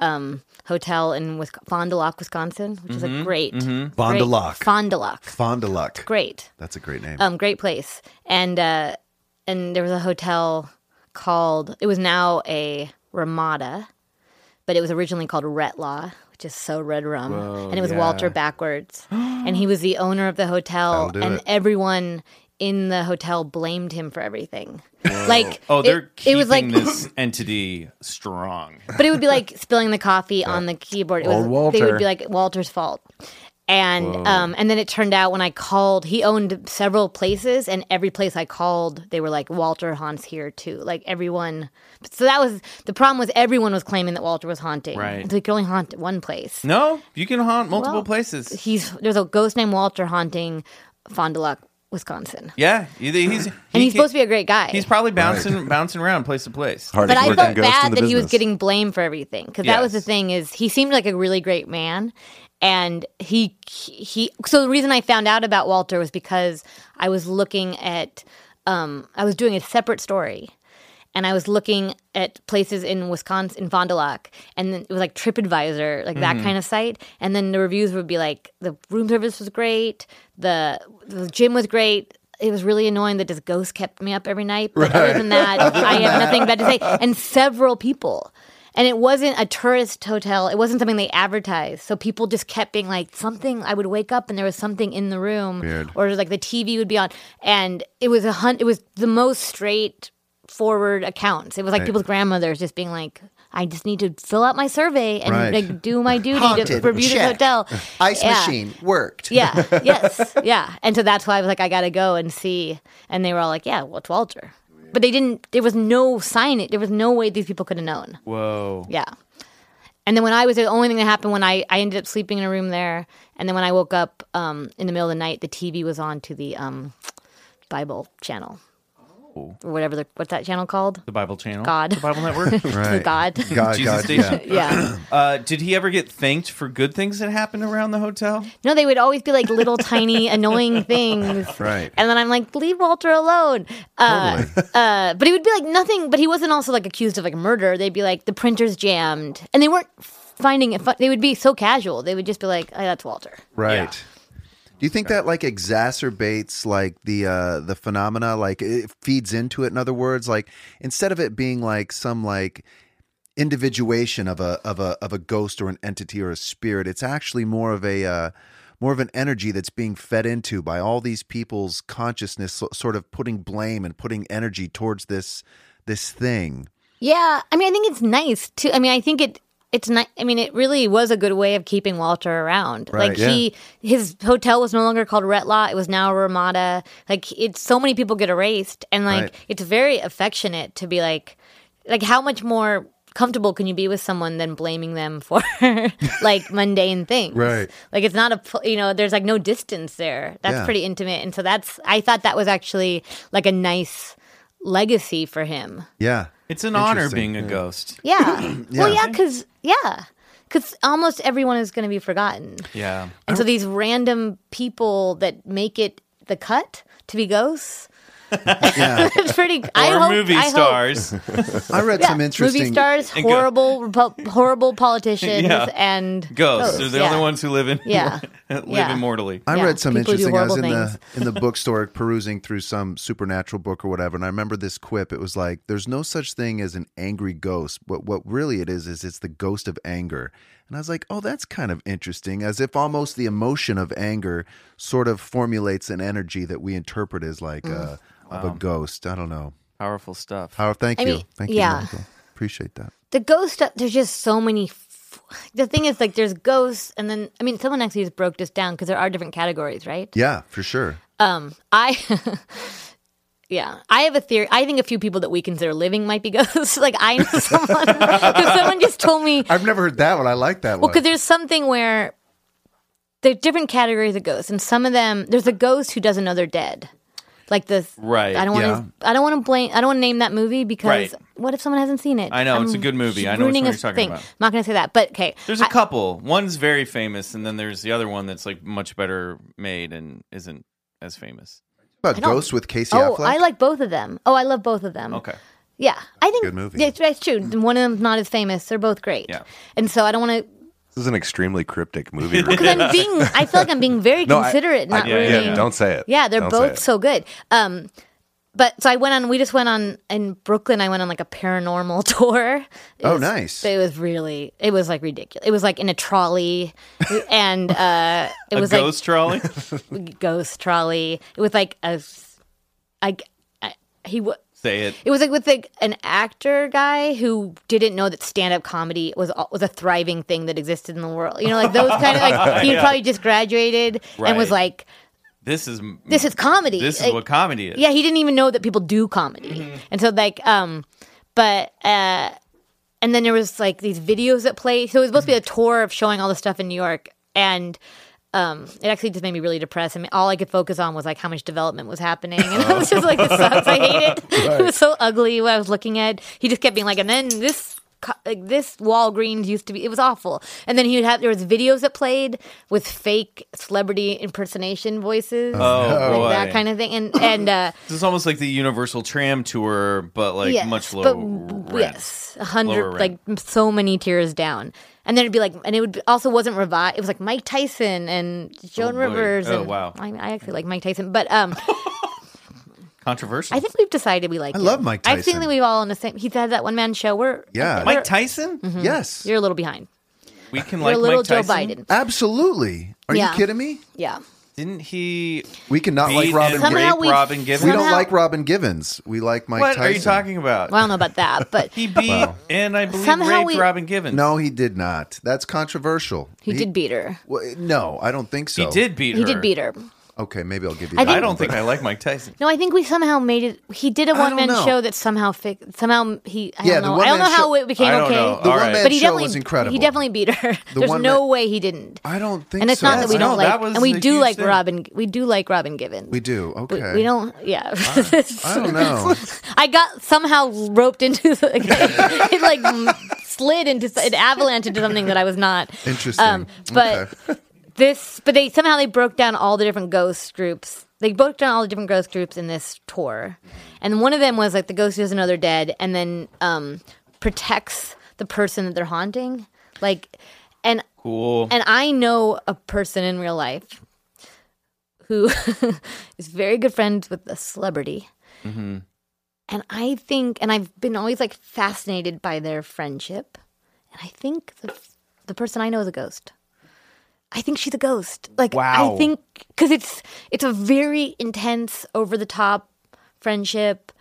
um, hotel in Wis- Fond du Lac, Wisconsin, which is a great, Fond du great- Lac. Fond du Lac, Fond du Lac. great, That's a great name. um, great place. And uh, and there was a hotel called. It was now a Ramada, but it was originally called Retlaw, is so red rum, and it was Walter backwards, and he was the owner of the hotel, and it. everyone in the hotel blamed him for everything. Like oh, they're it, it was like this entity strong. but it would be like spilling the coffee on the keyboard. It was Old they would be like Walter's fault. And um, and then it turned out when I called, he owned several places, and every place I called, they were like Walter haunts here too. Like everyone, so that was the problem. Was everyone was claiming that Walter was haunting? Right. So he could only haunt one place. No, you can haunt multiple Well, places. He's there's a ghost named Walter haunting Fond du Lac, Wisconsin, Yeah, either he's and he's supposed to be a great guy. He's probably bouncing bouncing around place to place. Hardest but I working felt bad the that he was getting blamed for everything because that was the thing is he seemed like a really great man and he he so the reason I found out about Walter was because I was looking at um I was doing a separate story. And I was looking at places in Wisconsin in Fond du Lac. And then it was like TripAdvisor like that kind of site. And then the reviews would be like the room service was great. The the gym was great. It was really annoying that this ghost kept me up every night. But other than that, I have nothing bad to say. And several people. And it wasn't a tourist hotel. It wasn't something they advertised. So people just kept being like something. I would wake up and there was something in the room, Weird. or like the TV would be on, and it was a hunt. It was the most straightforward accounts. It was like people's grandmothers just being like, "I just need to fill out my survey and Right. like do my duty to Haunted, review this check. hotel." Ice Yeah. machine worked. Yeah. Yes. Yeah. And so that's why I was like, I got to go and see. And they were all like, yeah, well, it's Walter. But they didn't, there was no sign. It there was no way these people could have known. Whoa. Yeah. And then when I was the only thing that happened when I, I ended up sleeping in a room there. And then when I woke up um, in the middle of the night, the TV was on to the um, Bible channel. Or whatever the, what's that channel called? The Bible channel. God. The Bible Network. Right. God. God, Jesus God, Station. yeah. yeah. Uh, did he ever get thanked for good things that happened around the hotel? No, they would always be like little tiny annoying things. Right. And then I'm like, leave Walter alone. Uh, uh, but he would be like nothing. But he wasn't also like accused of like murder. They'd be like the printer's jammed, and they weren't finding it. Fun. They would be so casual. They would just be like, oh, that's Walter. Right. Do you think that like exacerbates like the uh the phenomena like it feeds into it in other words like instead of it being like some like individuation of a of a of a ghost or an entity or a spirit it's actually more of a uh more of an energy that's being fed into by all these people's consciousness so, sort of putting blame and putting energy towards this this thing Yeah, I mean, I think it's nice too. I mean, I think it. It's not. I mean, it really was a good way of keeping Walter around. Right, like yeah. he, his hotel was no longer called Retlaw; it was now Ramada. Like it's so many people get erased, and like Right. it's very affectionate to be like, like how much more comfortable can you be with someone than blaming them for like mundane things? Right. Like it's not a you know, there's like no distance there. That's Yeah. pretty intimate, and so that's I thought that was actually like a nice legacy for him. yeah It's an honor Interesting, being a ghost. Yeah. Well, Yeah. yeah, because yeah, because almost everyone is going to be forgotten, Yeah. and so these random people that make it the cut to be ghosts. Yeah it's pretty. I Or hope, movie I hope- stars. i read Yeah, some interesting movie stars, horrible, repu- horrible politicians, Yeah. and Ghosts. They're the yeah. only ones who live in Yeah. live Yeah. immortally. I Yeah, read some people do interesting. I was in horrible the in the bookstore perusing through some supernatural book or whatever, and I remember this quip. It was like, "There's no such thing as an angry ghost. What what really it is is it's the ghost of anger." And I was like, "Oh, that's kind of interesting." As if almost the emotion of anger sort of formulates an energy that we interpret as like Mm. a of a ghost. I don't know. Powerful stuff. How? Thank I you, mean, thank you, yeah. Michael. Appreciate that. the ghost. There's just so many. F- the thing is, like, there's ghosts, and then I mean, someone actually just broke this down because there are different categories, right? Yeah, for sure. Um, I, yeah, I have a theory. I think a few people that we consider living might be ghosts. like I know someone because someone just told me. I've never heard that one. I like that Well, one. because there's something where there's different categories of ghosts, and some of them there's a ghost who doesn't know they're dead. Like this, Right. I don't want Yeah. to. I don't want to blame. I don't want to name that movie because Right. what if someone hasn't seen it? I know, it's a good movie. I know which ruining one a you're talking thing. about. I'm not going to say that, but okay. There's a I- couple. One's very famous, and then there's the other one that's like much better made and isn't as famous. About don't- ghosts with Casey Oh, Affleck. I like both of them. Oh, I love both of them. Okay. Yeah, I think Good movie. Yeah, it's, it's true. One of them's not as famous. They're both great. Yeah. And so I don't want to This is an extremely cryptic movie. because I'm being. I feel like I'm being very No, I- considerate, not I- yeah, ruining. yeah, Don't say it. Yeah, they're Don't both so good. Um, but so I went on. We just went on in Brooklyn. I went on like a paranormal tour. It Oh, was- nice. It was really. It was like ridiculous. It was like in a trolley, and uh, it a was ghost trolley. like ghost trolley. It was like a. I. I he. wa- Say it. It was like with like an actor guy who didn't know that stand up comedy was was a thriving thing that existed in the world. You know, like those kind of like he probably just graduated and was like, This is "This is comedy." This is Like, what comedy is. Yeah, he didn't even know that people do comedy, Mm-hmm. and so like, um, but uh, and then there was like these videos that play. So it was supposed to be a tour of showing all the stuff in New York, and um, it actually just made me really depressed. I mean, all I could focus on was like how much development was happening, and I was just like, "This sucks." I hate it. It was so ugly. What I was looking at, he just kept being like, and then this. Like this Walgreens used to be, it was awful. And then he would have there was videos that played with fake celebrity impersonation voices, Oh, like boy. that kind of thing. And and uh, This is almost like the Universal Tram tour, but like yes, much lower. Yes, a hundred, like so many tiers down, and then it'd be like, and it would be- also wasn't revived. It was like Mike Tyson and Joan boy. Rivers. Oh, and, wow. I, I actually like Mike Tyson, but um, Controversial. I think we've decided we like. I him. love Mike Tyson. I think that we've all on the same. He had that one man show. We're Yeah. Mike Tyson. Mm-hmm. Yes. you're a little behind. We can You're like a little Mike Joe Tyson. Biden. Absolutely. Are Yeah. you kidding me? Yeah. Didn't he We cannot beat like Robin. Somehow rape we- Robin Givens? we don't somehow- like Robin Givens. We like Mike what Tyson. are you talking about? Well, I don't know about that, but he beat and I believe Somehow raped we- Robin Givens. No, he did not. That's controversial. he did beat her. Well, no, I don't think so. he did beat her. He did beat her. Okay, maybe I'll give you. I that think- I don't think I like Mike Tyson. No, I think we somehow made it. He did a one man know. show that somehow fi- somehow he. I Yeah, don't know. I don't know one-man how it became okay. know. The All right. one man but he show definitely was incredible. He definitely beat her. There's no man- way he didn't. I don't think And it's so. not that we don't that like, and we do like thing. Robin. We do like Robin Givens. We do. Okay. We, don't. Yeah. I don't know. I got somehow roped into the, it like slid into it avalanche into something that I was not. Interesting. Um, but Okay. This, but they somehow they broke down all the different ghost groups. They broke down all the different ghost groups in this tour, and one of them was like the ghost who doesn't know they're dead, and then um, protects the person that they're haunting. Like, and Cool. and I know a person in real life who is very good friends with a celebrity. Mm-hmm. And I think, and I've been always like fascinated by their friendship. And I think the, the person I know is a ghost. I think she's a ghost. Like, Wow. I think, because it's, it's a very intense, over the top friendship.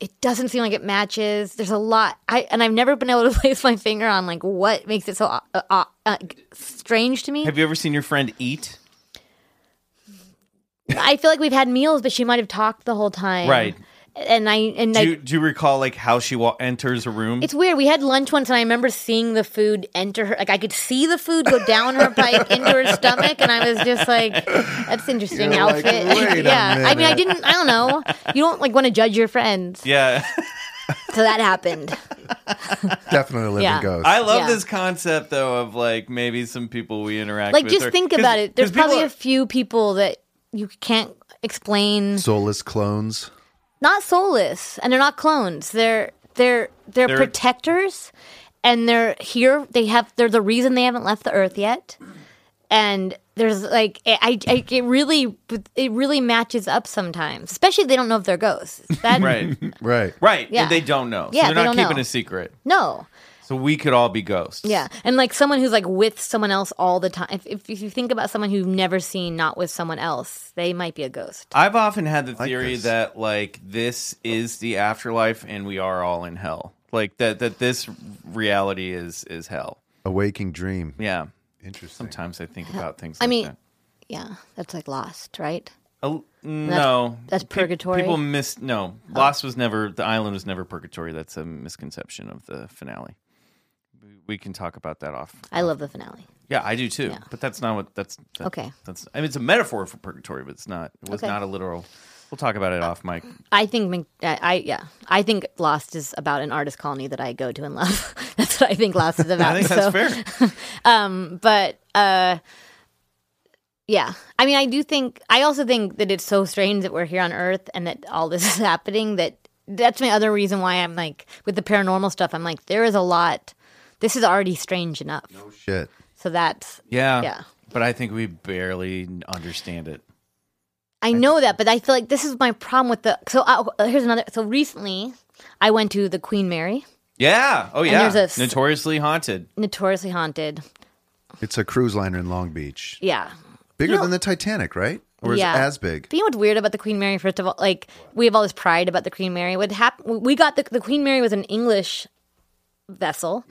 It doesn't seem like it matches. There's a lot, I and I've never been able to place my finger on like what makes it so uh, uh, uh, strange to me. Have you ever seen your friend eat? I feel like we've had meals, but she might have talked the whole time, Right. And I and Do like you, do you recall like how she wa- enters a room? it's weird. We had lunch once, and I remember seeing the food enter her. Like I could see the food go down her pipe into her stomach, and I was just like, "That's interesting You're like, outfit." "Wait yeah, I mean, I didn't. I don't know. You don't like want to judge your friends, yeah. so that happened. Definitely a living Yeah. ghost. I love Yeah. this concept though of like maybe some people we interact Like, with. Like just are- think 'cause- about it. There's probably are- a few people that you can't explain. Soulless clones. Not soulless and they're not clones they're they're they're, They're- protectors and they're here they have they're the reason they haven't left the earth yet and there's like I, I it really it really matches up sometimes especially if they don't know if they're ghosts that right, Right. right. Yeah. And they don't know. Yeah, so they they're not don't keeping know. a secret. no So we could all be ghosts. yeah and like someone who's like with someone else all the time if, if, if you think about someone who've never seen not with someone else they might be a ghost I've often had the theory this. that like this is the afterlife and we are all in hell. Like that that this reality is is hell. A waking dream. Yeah. Interesting. Sometimes I think about things i like mean that. yeah that's like lost right A- no, that's Pe- purgatory? people miss. No, oh. Lost was never. The island was never purgatory. That's a misconception of the finale. We, can talk about that off. i love the finale Yeah, I do too. But that's not what. That's that- Okay. That's. I mean, it's a metaphor for purgatory, but it's not. It was Okay. not a literal. We'll talk about it off, Mike. I think I, I yeah I think Lost is about an artist colony that I go to and love. that's what I think Lost is about. I think that's so, fair. But uh, yeah, I mean I do think I also think that it's so strange that we're here on Earth and that all this is happening. That that's my other reason why I'm like with the paranormal stuff. I'm like there is a lot. This is already strange enough. No shit. So that's Yeah. Yeah. But I think we barely understand it. I know that, but I feel like this is my problem with the. So uh, here's another. So recently, I went to the Queen Mary, Yeah. Oh yeah. there's a- Notoriously haunted. notoriously haunted. It's a cruise liner in Long Beach. Yeah, Bigger You know- than the Titanic, right? or is Yeah. it as big? But you know what's weird about the Queen Mary? First of all, like we have all this pride about the Queen Mary. What happened? We got the the Queen Mary was an English vessel,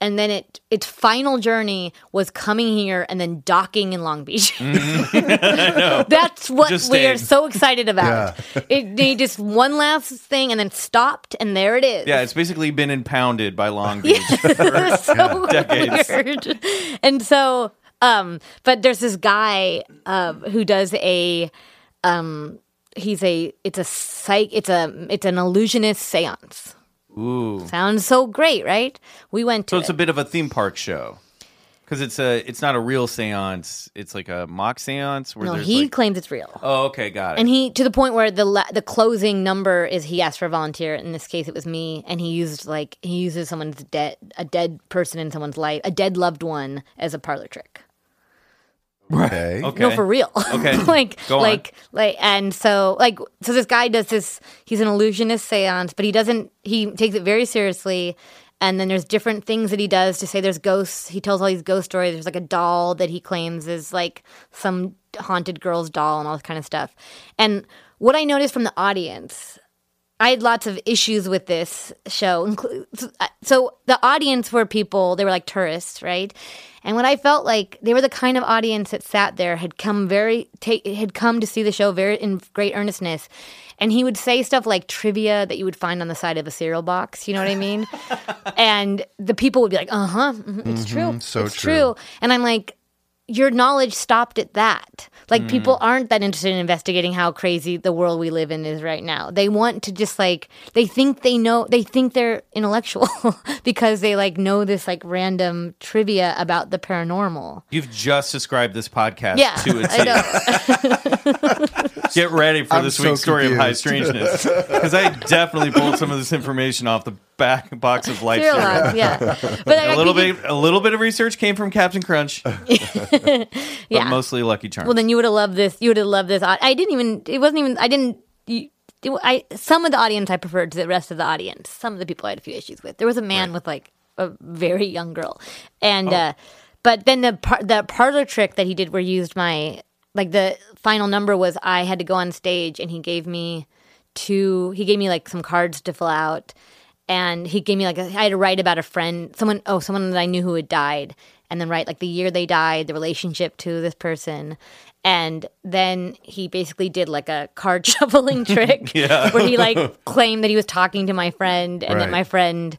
and then it its final journey was coming here and then docking in Long Beach. That's what Just we are so excited about. It they just one last thing and then stopped, and there it is. Yeah, it's basically been impounded by Long Beach. it was so decades. weird. And so, um, but there's this guy uh, who does a, um, he's a, it's a psych, it's a, it's an illusionist seance. Ooh. Sounds so great, right? We went to So it's it. a bit of a theme park show. Because it's a, it's not a real seance. It's like a mock seance where no, he like, claims it's real. oh, okay, got it. And he to the point where the la- the closing number is he asked for a volunteer. In this case, it was me, and he used like he uses someone's dead a dead person in someone's life, a dead loved one, as a parlor trick. Okay. okay. No, for real. Okay. like, Go on. like, like, and so, like, so this guy does this. He's an illusionist seance, but he doesn't. He takes it very seriously. And then there's different things that he does to say there's ghosts. He tells all these ghost stories. There's like a doll that he claims is like some haunted girl's doll and all this kind of stuff. And what I noticed from the audience I had lots of issues with this show. So the audience were people, they were like tourists, right? And what I felt like they were the kind of audience that sat there had come very take had come to see the show very in great earnestness. And he would say stuff like trivia that you would find on the side of a cereal box, you know what I mean? and the people would be like, "Uh-huh, mhm, it's true. so it's true. true." And I'm like, your knowledge stopped at that. Like hmm. people aren't that interested in investigating how crazy the world we live in is right now. They want to just like they think they know they think they're intellectual because they like know this like random trivia about the paranormal. You've just described this podcast Yeah, to a I T. know. Get ready for I'm this so week's story of high strangeness. Because I definitely pulled some of this information off the back box of Life Cereal Cereal. yeah. But I A little bit, a little bit of research came from Captain Crunch, but yeah. mostly Lucky Charms. Well, then you would have loved this. You would have loved this. I didn't even. It wasn't even. I didn't. You, I some of the audience I preferred to the rest of the audience. Some of the people I had a few issues with. There was a man with like a very young girl, and Oh. uh, but then the par- the parlor trick that he did where he used my like the final number was I had to go on stage and he gave me two. He gave me like some cards to fill out, and he gave me like a, I had to write about a friend, someone oh someone that I knew who had died, and then write like the year they died, the relationship to this person, and then he basically did like a card shuffling trick where he like claimed that he was talking to my friend and that my friend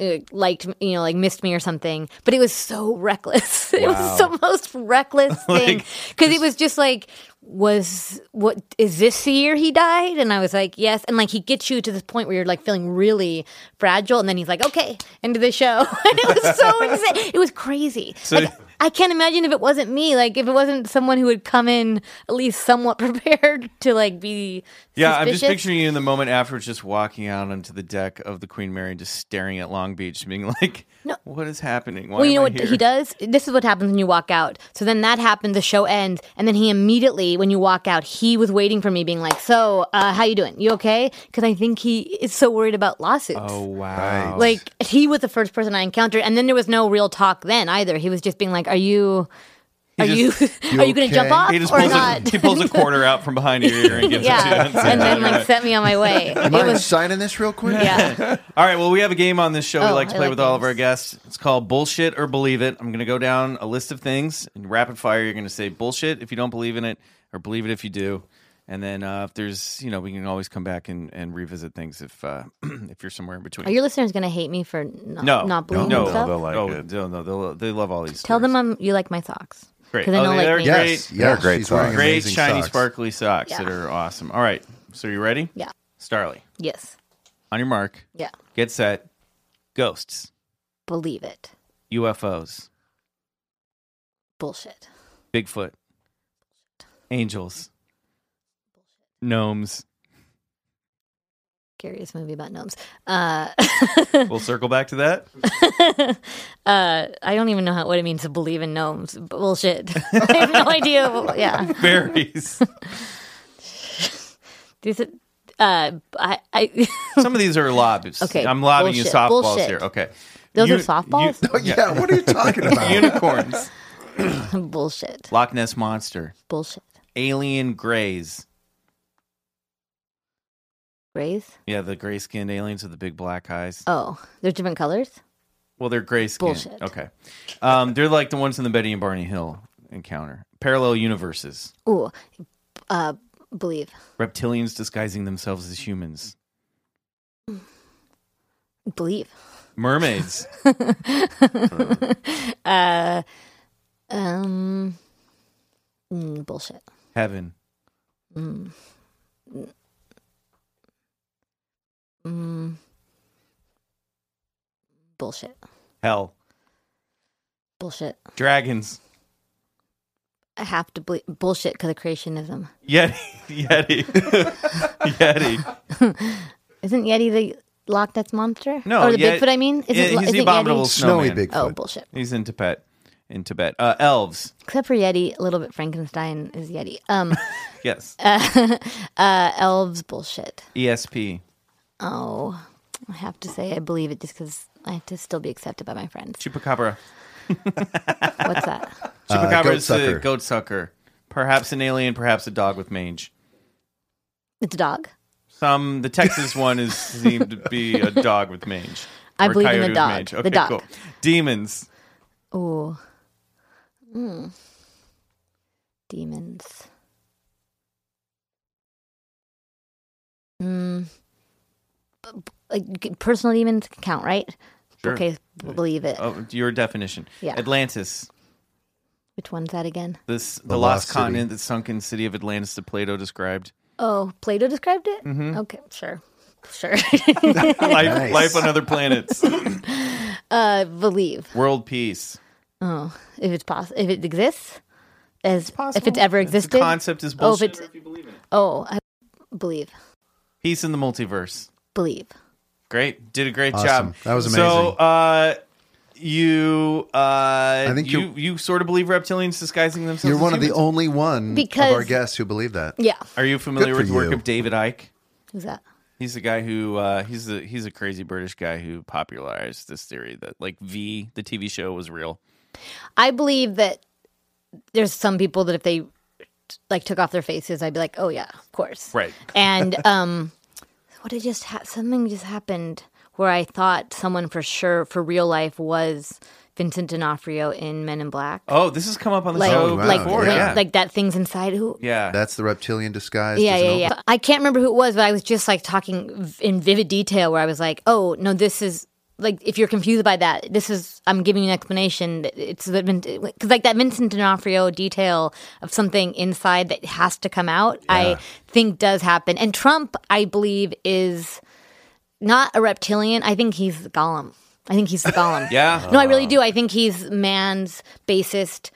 uh, liked you know like missed me or something. But it was so reckless. It was the most reckless thing. Because it was just like was what is this the year he died? And i was like yes. And like he gets you to this point where you're like feeling really fragile. And then he's like okay into the show. And it was so insane. It was crazy. Like, I can't imagine if it wasn't me, like if it wasn't someone who would come in at least somewhat prepared to like be yeah, I'm just picturing you in the moment afterwards, just walking out onto the deck of the Queen Mary, just staring at Long Beach, being like, "What is happening? Why Well, you know I what here?" he does? This is what happens when you walk out. So then that happens, the show ends, and then he immediately, when you walk out, he was waiting for me, being like, "So, uh, how you doing? You okay?" Because I think he is so worried about lawsuits. Oh wow! Like he was the first person I encountered, and then there was no real talk then either. He was just being like, "Are you, are you, just- are you going to jump off he just or pulls not?" a, he pulls a quarter out from behind your ear and gives it to you. yeah, and and then like right." set me on my way. Am it I was signing this real quick? yeah. All right, well, we have a game on this show we Oh, like to I play like with all of our guests. It's called Bullshit or Believe It. I'm going to go down a list of things in rapid fire. You're going to say bullshit if you don't believe in it, or believe it if you do. And then uh, if there's, you know, we can always come back and, and revisit things if uh, if you're somewhere in between. Are your listeners going to hate me for not, no, not believing no, in stuff? they'll like no, it. no, no, they'll, they love all these. Tell them. I'm, you like my socks. Great. Because I Oh, they're like great. Yes, They're great she's wearing socks. great, shiny, socks. sparkly socks that are awesome. All right, so you ready? Yeah. Starlee, Yes. on your mark, Yeah. get set. Ghosts, Believe it. UFOs, Bullshit. Bigfoot, angels, gnomes. Scariest movie about gnomes. Uh, We'll circle back to that. uh, I don't even know how, what it means to believe in gnomes. Bullshit. I have no idea. Yeah. Berries. These, uh, I, I, Some of these are lobs. Okay, I'm lobbing you softballs bullshit. here. Okay. Those are Uni- softballs? Oh, yeah, what are you talking about? Unicorns, bullshit. Loch Ness monster, Bullshit. alien grays. Grays? Yeah, the gray skinned aliens with the big black eyes. Oh, they're different colors? Well, they're gray skinned. Bullshit. Okay. Um, they're like the ones in the Betty and Barney Hill encounter. Parallel universes. Ooh, uh, believe. Reptilians disguising themselves as humans. Believe. Mermaids. Uh, um, mm, bullshit. Heaven. Mm, bullshit. Hell. Bullshit. Dragons. I have to believe bullshit because of creationism. Yeti. Yeti. Yeti. Isn't Yeti the Loch Ness monster? No, or the Yet- Bigfoot. I mean, is Yeah, it, he's isn't the abominable Yeti? Snowy snowman. Bigfoot. Oh, bullshit. He's in Tibet. In Tibet. Uh, elves. Except for Yeti, a little bit Frankenstein is Yeti. Um, Yes. uh, elves, bullshit. ESP. Oh, I have to say I believe it just because I have to still be accepted by my friends. Chupacabra. What's that? Chupacabra goat is the sucker. goat sucker. Perhaps an alien, perhaps a dog with mange. It's a dog. Some the Texas one is seemed to be a dog with mange. I Or a believe in the coyote with dog. mange. The Okay, dog. cool. Demons. Ooh. Mm. Demons. Mm. B- b- Like personal demons can count, right? Sure. Okay, believe it. Oh, your definition. Yeah. Atlantis. Which one's that again? This the, The lost, lost continent, the sunken city of Atlantis that Plato described. Oh, Plato described it? Mm-hmm. Okay, sure. Sure. life, Nice. life on other planets. uh, believe. World peace. Oh, if it's possible, if it exists, as if it's ever The existed. concept is Oh, if it's- if you believe it. Oh, I believe. Peace in the multiverse. Believe. Great. Did a great Awesome. job. That was So, amazing. uh, you, uh, I think you, you're- sort of believe reptilians disguising themselves. You're as one of the humans? only one of our guests who believe that. Yeah. Are you familiar Good with the work you. of David Icke? Who's that? He's the guy who uh, he's the he's a crazy British guy who popularized this theory that like V, the TV show, was real. I believe that there's some people that if they like took off their faces, I'd be like, oh yeah, of course. Right. And um, what did just ha- something just happened where I thought someone for sure for real life was Vincent D'Onofrio in Men in Black. Oh, this has come up on the like, show oh, wow. like, before. like, yeah, like that thing's inside who yeah. That's the reptilian disguise. yeah, as yeah, old- yeah. I can't remember who it was, but I was just like talking in vivid detail where I was like, "Oh no, this is like if you're confused by that, this is I'm giving you an explanation. It's because like that Vincent D'Onofrio detail of something inside that has to come out. I think does happen, and Trump, I believe, is not a reptilian. I think he's the Gollum. I think he's the Gollum. Yeah. No, I really uh. do. I think he's man's basest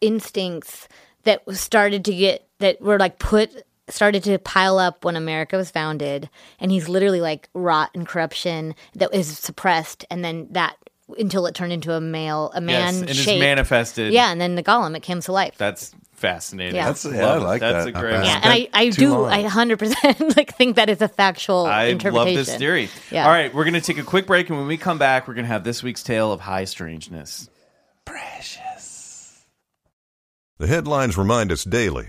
instincts that started to get that were like put started to pile up when America was founded, and he's literally like rot and corruption that is suppressed, and then that until it turned into a male, a man yes, and it's shape. manifested. Yeah, and then the golem it came to life. that's fascinating. Yeah. That's- yeah, I Love it. like That's that. a great. bad. yeah, and I, I do long. I hundred percent like think that is a factual I interpretation. love this theory. Yeah. All right, we're going to take a quick break, and when we come back, we're going to have this week's tale of high strangeness. Precious. The headlines remind us daily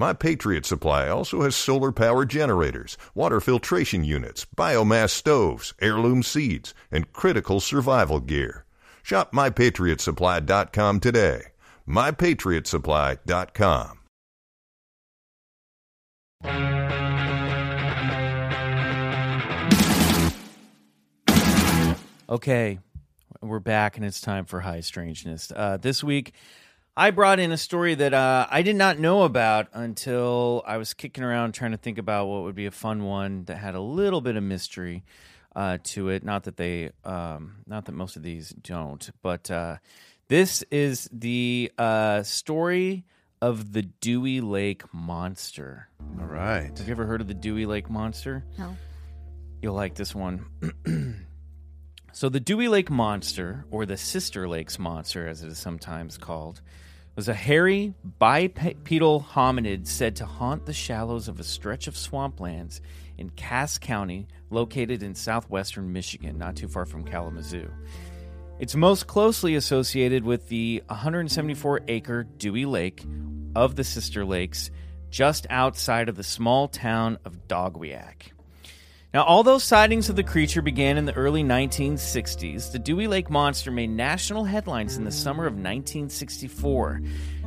My Patriot Supply also has solar power generators, water filtration units, biomass stoves, heirloom seeds, and critical survival gear. Shop MyPatriotSupply.com today. MyPatriotSupply.com. Okay, we're back, and it's time for high strangeness. Uh, this week, I brought in a story that uh, I did not know about until I was kicking around trying to think about what would be a fun one that had a little bit of mystery uh, to it. Not that they, um, not that most of these don't, but uh, this is the uh, story of the Dewey Lake Monster. All right. Have you ever heard of the Dewey Lake Monster? No. You'll like this one. so, the Dewey Lake Monster, or the Sister Lakes Monster as it is sometimes called, was a hairy, bipedal hominid said to haunt the shallows of a stretch of swamplands in Cass County, located in southwestern Michigan, not too far from Kalamazoo. It's most closely associated with the 174 acre Dewey Lake of the Sister Lakes, just outside of the small town of Dowagiac. Now, although sightings of the creature began in the early 1960s, the Dewey Lake Monster made national headlines in the summer of 1964,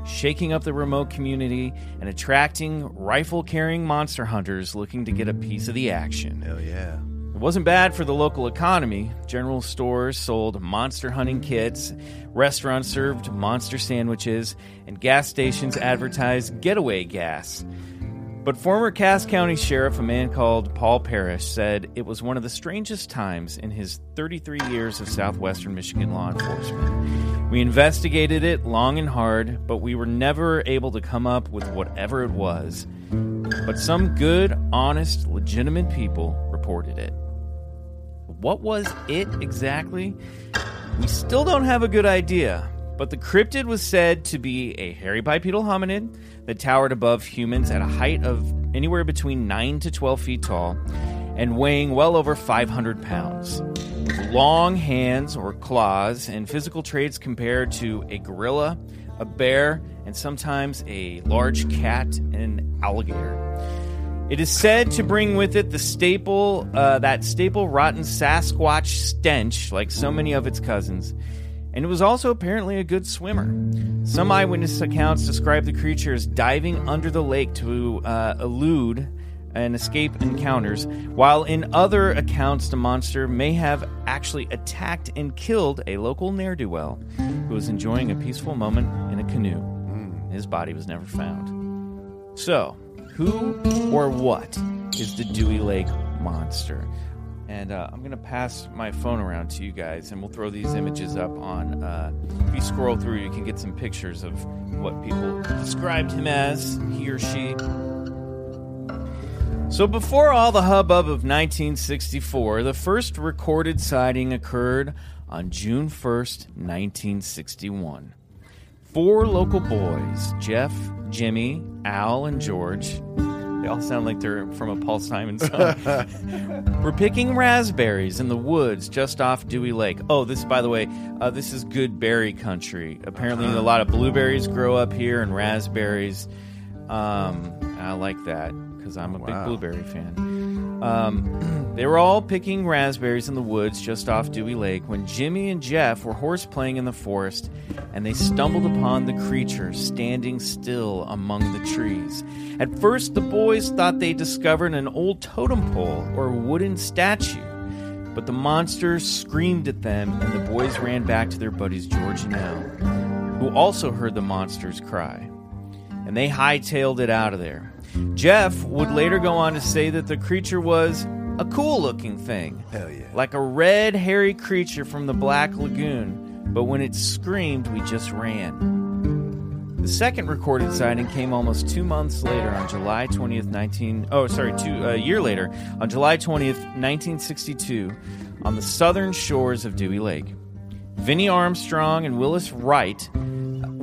shaking up the remote community and attracting rifle carrying monster hunters looking to get a piece of the action. Hell yeah. It wasn't bad for the local economy. General stores sold monster hunting kits, restaurants served monster sandwiches, and gas stations advertised getaway gas. But former Cass County Sheriff, a man called Paul Parrish, said it was one of the strangest times in his 33 years of southwestern Michigan law enforcement. We investigated it long and hard, but we were never able to come up with whatever it was. But some good, honest, legitimate people reported it. What was it exactly? We still don't have a good idea, but the cryptid was said to be a hairy bipedal hominid that towered above humans at a height of anywhere between 9 to 12 feet tall and weighing well over 500 pounds. With long hands or claws and physical traits compared to a gorilla, a bear, and sometimes a large cat and an alligator. It is said to bring with it the staple, uh, that staple rotten Sasquatch stench, like so many of its cousins. And it was also apparently a good swimmer. Some eyewitness accounts describe the creature as diving under the lake to uh, elude and escape encounters, while in other accounts, the monster may have actually attacked and killed a local ne'er do well who was enjoying a peaceful moment in a canoe. His body was never found. So, who or what is the Dewey Lake Monster? And uh, I'm going to pass my phone around to you guys, and we'll throw these images up on. Uh, if you scroll through, you can get some pictures of what people described him as, he or she. So, before all the hubbub of 1964, the first recorded sighting occurred on June 1st, 1961. Four local boys, Jeff, Jimmy, Al, and George, they all sound like they're from a Paul Simon song. We're picking raspberries in the woods just off Dewey Lake. Oh, this, by the way, uh, this is good berry country. Apparently, a lot of blueberries grow up here and raspberries. Um, I like that because I'm a big blueberry fan. Um, they were all picking raspberries in the woods just off Dewey Lake when Jimmy and Jeff were horse playing in the forest and they stumbled upon the creature standing still among the trees. At first, the boys thought they discovered an old totem pole or wooden statue. But the monster screamed at them, and the boys ran back to their buddies George and Al, who also heard the monster's cry. And they hightailed it out of there. Jeff would later go on to say that the creature was a cool looking thing. Hell yeah. Like a red, hairy creature from the Black Lagoon, but when it screamed, we just ran. The second recorded sighting came almost two months later on July 20th, 19. Oh, sorry, two, a year later, on July 20th, 1962, on the southern shores of Dewey Lake. Vinnie Armstrong and Willis Wright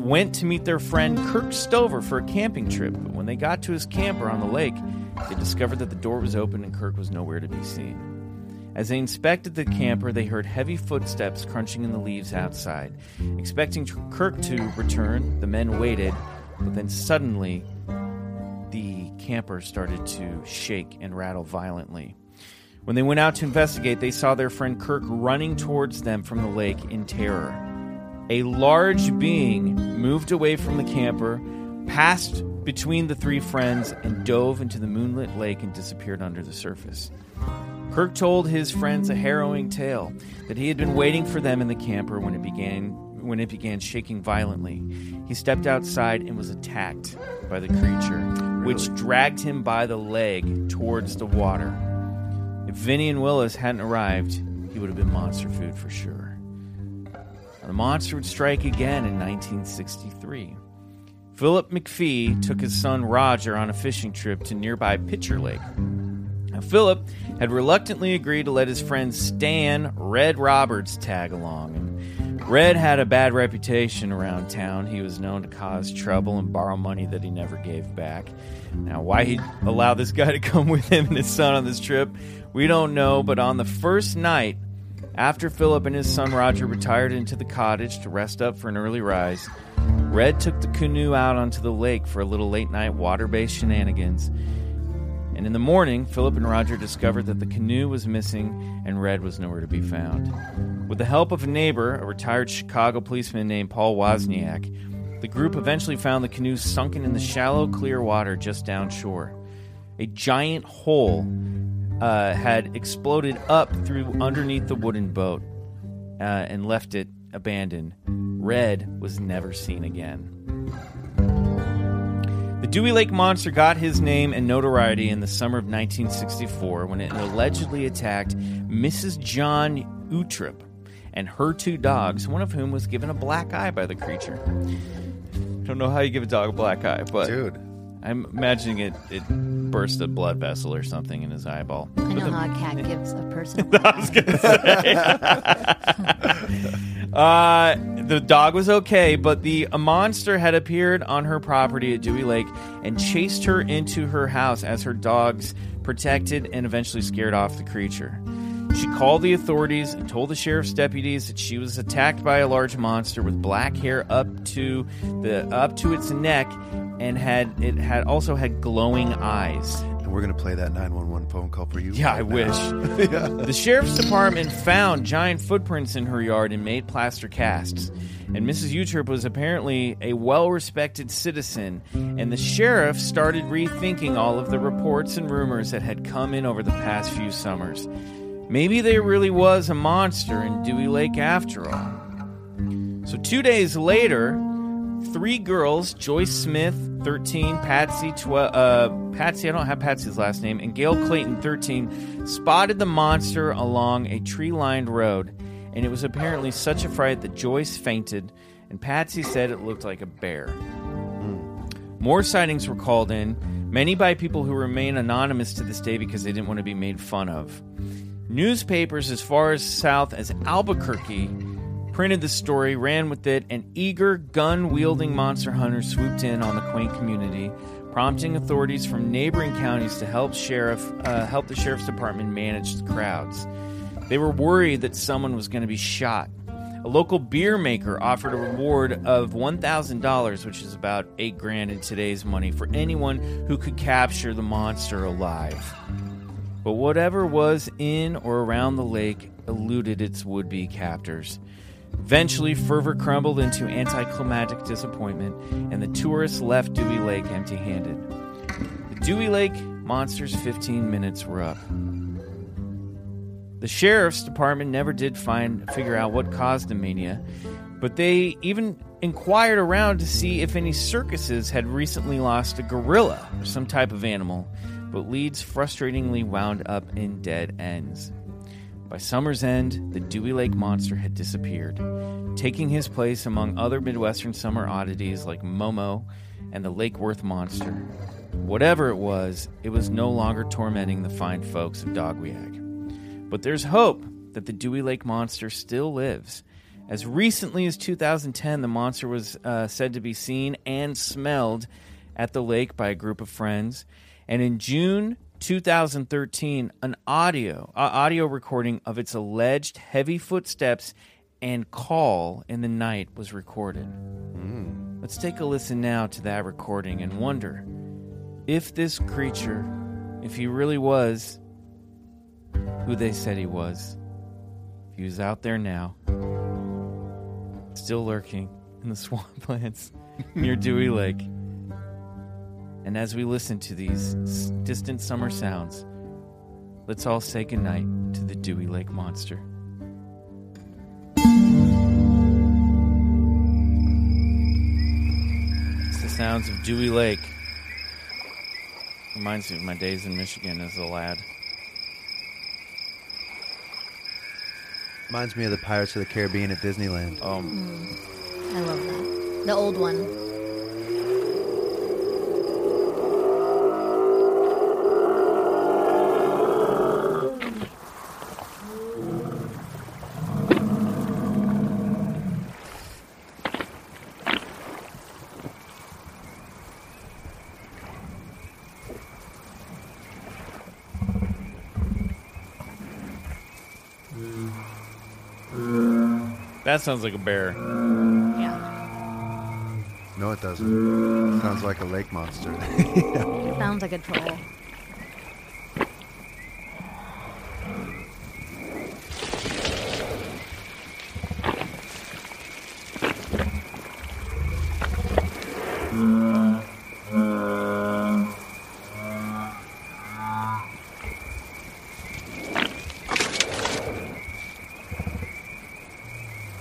went to meet their friend Kirk Stover for a camping trip, but when they got to his camper on the lake, they discovered that the door was open and Kirk was nowhere to be seen. As they inspected the camper, they heard heavy footsteps crunching in the leaves outside. Expecting Kirk to return, the men waited, but then suddenly the camper started to shake and rattle violently. When they went out to investigate, they saw their friend Kirk running towards them from the lake in terror. A large being moved away from the camper, passed between the three friends, and dove into the moonlit lake and disappeared under the surface. Kirk told his friends a harrowing tale that he had been waiting for them in the camper when it began when it began shaking violently. He stepped outside and was attacked by the creature, which dragged him by the leg towards the water. If Vinny and Willis hadn't arrived, he would have been monster food for sure. The monster would strike again in 1963. Philip McPhee took his son Roger on a fishing trip to nearby Pitcher Lake. Now, Philip had reluctantly agreed to let his friend Stan Red Roberts tag along. And Red had a bad reputation around town. He was known to cause trouble and borrow money that he never gave back. Now, why he allowed this guy to come with him and his son on this trip, we don't know. But on the first night, after Philip and his son Roger retired into the cottage to rest up for an early rise, Red took the canoe out onto the lake for a little late night water based shenanigans. And in the morning, Philip and Roger discovered that the canoe was missing and Red was nowhere to be found. With the help of a neighbor, a retired Chicago policeman named Paul Wozniak, the group eventually found the canoe sunken in the shallow, clear water just downshore. A giant hole uh, had exploded up through underneath the wooden boat uh, and left it abandoned. Red was never seen again. The Dewey Lake Monster got his name and notoriety in the summer of 1964 when it allegedly attacked Mrs. John Utrip and her two dogs, one of whom was given a black eye by the creature. I don't know how you give a dog a black eye, but Dude. I'm imagining it it burst a blood vessel or something in his eyeball. I know the- how a cat gives a person. a Uh, the dog was okay, but the a monster had appeared on her property at Dewey Lake and chased her into her house as her dogs protected and eventually scared off the creature. She called the authorities and told the sheriff's deputies that she was attacked by a large monster with black hair up to the up to its neck and had it had also had glowing eyes. And we're going to play that 911 phone call for you. Yeah, I right wish. now. The sheriff's department found giant footprints in her yard and made plaster casts. And Mrs. Utrip was apparently a well respected citizen, and the sheriff started rethinking all of the reports and rumors that had come in over the past few summers. Maybe there really was a monster in Dewey Lake after all. So, two days later, three girls Joyce Smith, 13, Patsy, 12, uh, Patsy, I don't have Patsy's last name, and Gail Clayton, 13, spotted the monster along a tree lined road. And it was apparently such a fright that Joyce fainted, and Patsy said it looked like a bear. More sightings were called in, many by people who remain anonymous to this day because they didn't want to be made fun of. Newspapers as far as south as Albuquerque printed the story, ran with it, and eager gun wielding monster hunters swooped in on the quaint community, prompting authorities from neighboring counties to help sheriff uh, help the sheriff's department manage the crowds. They were worried that someone was going to be shot. A local beer maker offered a reward of $1,000, which is about 8 grand in today's money, for anyone who could capture the monster alive. But whatever was in or around the lake eluded its would be captors. Eventually, fervor crumbled into anticlimactic disappointment, and the tourists left Dewey Lake empty handed. The Dewey Lake Monsters 15 minutes were up. The sheriff's department never did find figure out what caused the mania, but they even inquired around to see if any circuses had recently lost a gorilla or some type of animal, but leads frustratingly wound up in dead ends. By summer's end, the Dewey Lake Monster had disappeared, taking his place among other Midwestern summer oddities like Momo and the Lake Worth Monster. Whatever it was, it was no longer tormenting the fine folks of Dowagiac. But there's hope that the Dewey Lake Monster still lives. As recently as 2010, the monster was uh, said to be seen and smelled at the lake by a group of friends. And in June 2013, an audio uh, audio recording of its alleged heavy footsteps and call in the night was recorded. Let's take a listen now to that recording and wonder if this creature, if he really was who they said he was, if he was out there now, still lurking in the swamplands near Dewey Lake. And as we listen to these distant summer sounds, let's all say goodnight to the Dewey Lake Monster. It's the sounds of Dewey Lake. Reminds me of my days in Michigan as a lad. Reminds me of the Pirates of the Caribbean at Disneyland. Um, mm. I love that. The old one. That sounds like a bear. Yeah. No, it doesn't. Sounds like a lake monster. It sounds like a troll.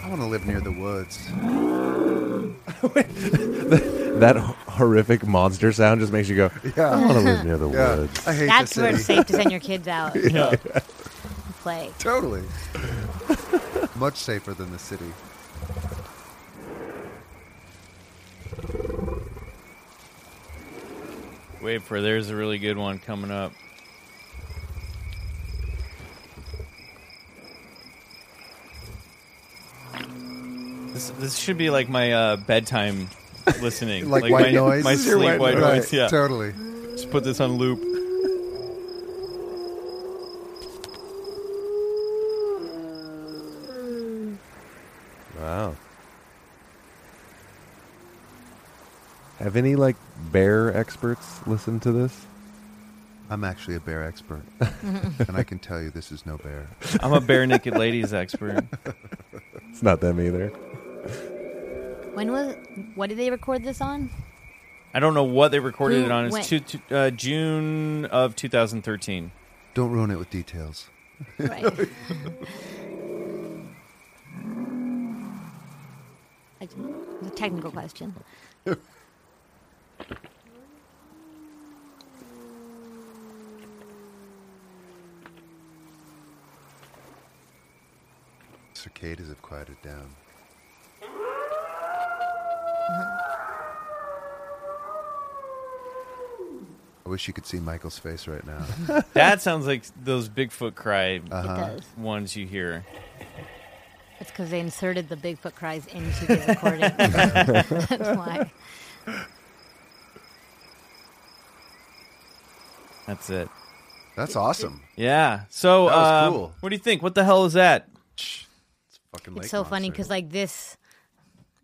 I want to live near the woods. That horrific monster sound just makes you go, Yeah. I want to live near the Yeah, woods. I hate That's the where city. it's safe to send your kids out to Yeah. play. Totally. Much safer than the city. Wait for there's a really good one coming up. This this should be like my uh, bedtime listening, Like white my, noise? My This is your sleep white white noise. noise. Yeah, Totally. just put this on loop. Wow. Have any like bear experts listened to this? I'm actually a bear expert. and I can tell you this is no bear. I'm a bare naked ladies expert. It's not them either. When was? What did they record this on? I don't know what they recorded Who it on. It's went- two, two, uh, June of 2013. Don't ruin it with details. Right. It's a technical question. Cicadas have quieted down. I wish you could see Michael's face right now. That sounds like those Bigfoot cry Uh-huh. Does. ones you hear. It's because they inserted the Bigfoot cries into the recording. That's why. That's it. That's awesome. Yeah. So, That was uh, cool. what do you think? What the hell is that? It's fucking It's lake so funny because like this,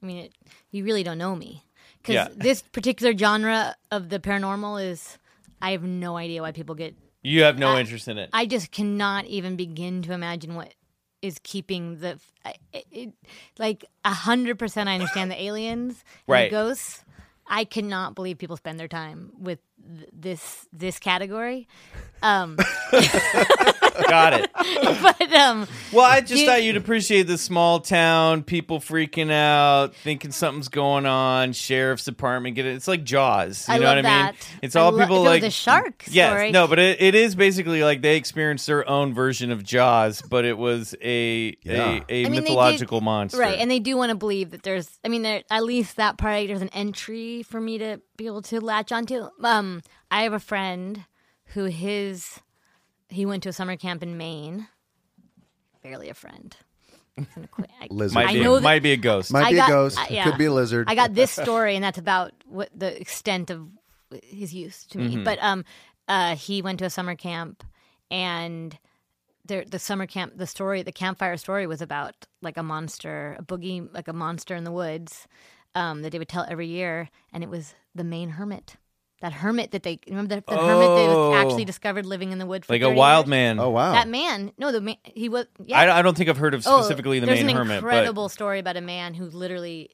I mean, it, you really don't know me because Yeah. this particular genre of the paranormal is. I have no idea why people get. You have no I- interest in it. I just cannot even begin to imagine what is keeping the it, it, like a hundred percent. I understand the aliens, and Right. The ghosts. I cannot believe people spend their time with th- this this category. Um, Got it. but um, Well, I just Dude- thought you'd appreciate the small town, people freaking out, thinking something's going on, sheriff's department get it. It's like Jaws. You I know love what I mean? that. It's I all lo- people if it was like a shark Yes, story- no, but it, it is basically like they experienced their own version of Jaws, but it was a Yeah. a, a I mean, they did- mythological monster. Right, and they do want to believe that there's. I mean, there at least that part there's an entry for me to be able to latch onto. Um, I have a friend who his he went to a summer camp in Maine. Barely a friend. He's an acquaint- I- Lizard. might I be, know a, that- might be a ghost. Might I be got- a ghost. I- yeah. Could be a lizard. I got this story, and that's about what the extent of his use to me. But um, uh, he went to a summer camp, and there, the summer camp, the story, the campfire story was about like a monster, a boogie, like a monster in the woods um, that they would tell every year, and it was the Maine hermit. That hermit that they remember that the hermit that Oh. was actually oh. discovered living in the wood for like a 30 wild years? man. oh wow. That man, no, the man, he was. Yeah, I, I don't think I've heard of Oh, specifically the there's main an hermit, incredible story about a man who literally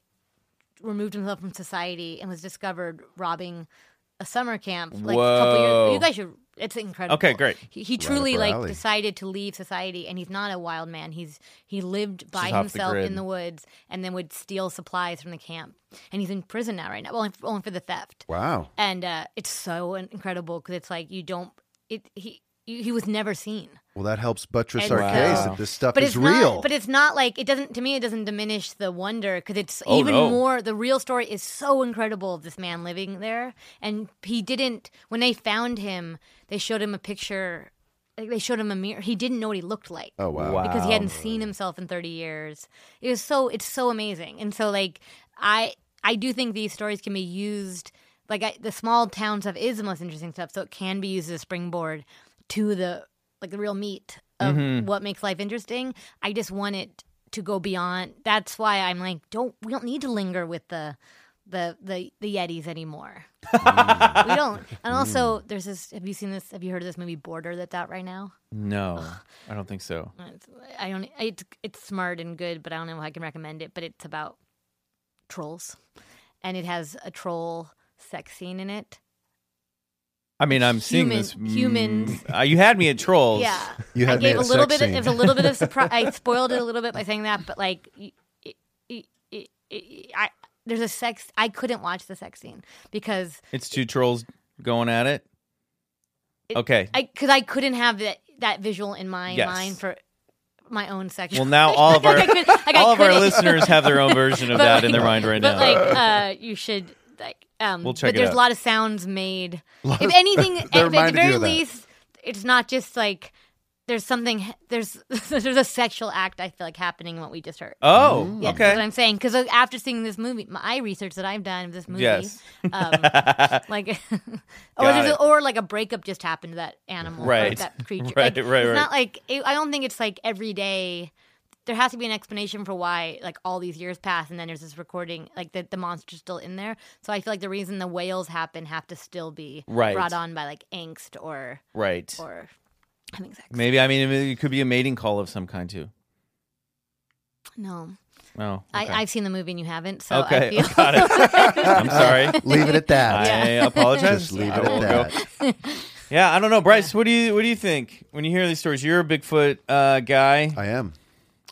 removed himself from society and was discovered robbing a summer camp like a couple Whoa. years. You guys should. It's incredible. Okay, great. He, he truly like alley. decided to leave society, and he's not a wild man. He's he lived by Just off the himself in the woods, and then would steal supplies from the camp. And he's in prison now, right now, only only for the theft. Wow. And uh, it's so incredible because it's like you don't. It he he he was never seen. Well, that helps buttress And our so- case that this stuff but is it's real. not. But it's not like it doesn't. To me, it doesn't diminish the wonder because it's Oh, even no. more. The real story is so incredible of this man living there, and he didn't. When they found him, they showed him a picture. Like they showed him a mirror. He didn't know what he looked like oh wow. Wow. because he hadn't seen himself in 30 years. It was so it's so amazing. And so like I I do think these stories can be used like I, the small town stuff is the most interesting stuff. So it can be used as a springboard to the like the real meat of Mm-hmm. what makes life interesting. I just want it to go beyond. That's why I'm like don't we don't need to linger with the the the, the Yetis anymore. we don't. And also, there's this. Have you seen this? Have you heard of this movie Border that's out right now? No, I don't think so. It's, I don't. It's it's smart and good, but I don't know if I can recommend it. But it's about trolls, and it has a troll sex scene in it. I mean, I'm seeing Human- this. mm, humans. Uh, you had me at trolls. Yeah, You had I me gave at a little sex bit. Of, it was a little bit of surprise. I spoiled it a little bit by saying that, but like, I there's a sex. I couldn't watch the sex scene because It's two trolls going at it. It- okay. Because I couldn't have that that visual in my Yes. mind for my own sexual. Well, now all of our Like could- like all of our listeners have their own version of But, that in their mind right but now. like uh you should like um We'll check but there's out. a lot of sounds made if anything at, at the very least it's not just like there's something there's there's a sexual act i feel like happening what we just heard oh, yeah, okay. that's what I'm saying. Because after seeing this movie, my research that I've done of this movie, Yes. um, like, or there's a, or like a breakup just happened to that animal, Right. that creature. Right, Like, right, It's not like it, I don't think it's like every day. There has to be an explanation for why, like all these years pass, and then there's this recording, like the the monster's still in there. So I feel like the reason the whales happen have to still be Right. brought on by like angst or right. or having sex. Maybe I mean it could be a mating call of some kind too. No, Oh, I, okay. I've seen the movie and you haven't. So okay, I feel got it. I'm sorry. Leave it at that. I apologize. Just leave it will at go- that. Yeah, I don't know, Bryce. What do you what do you think when you hear these stories? You're a Bigfoot uh, guy. I am.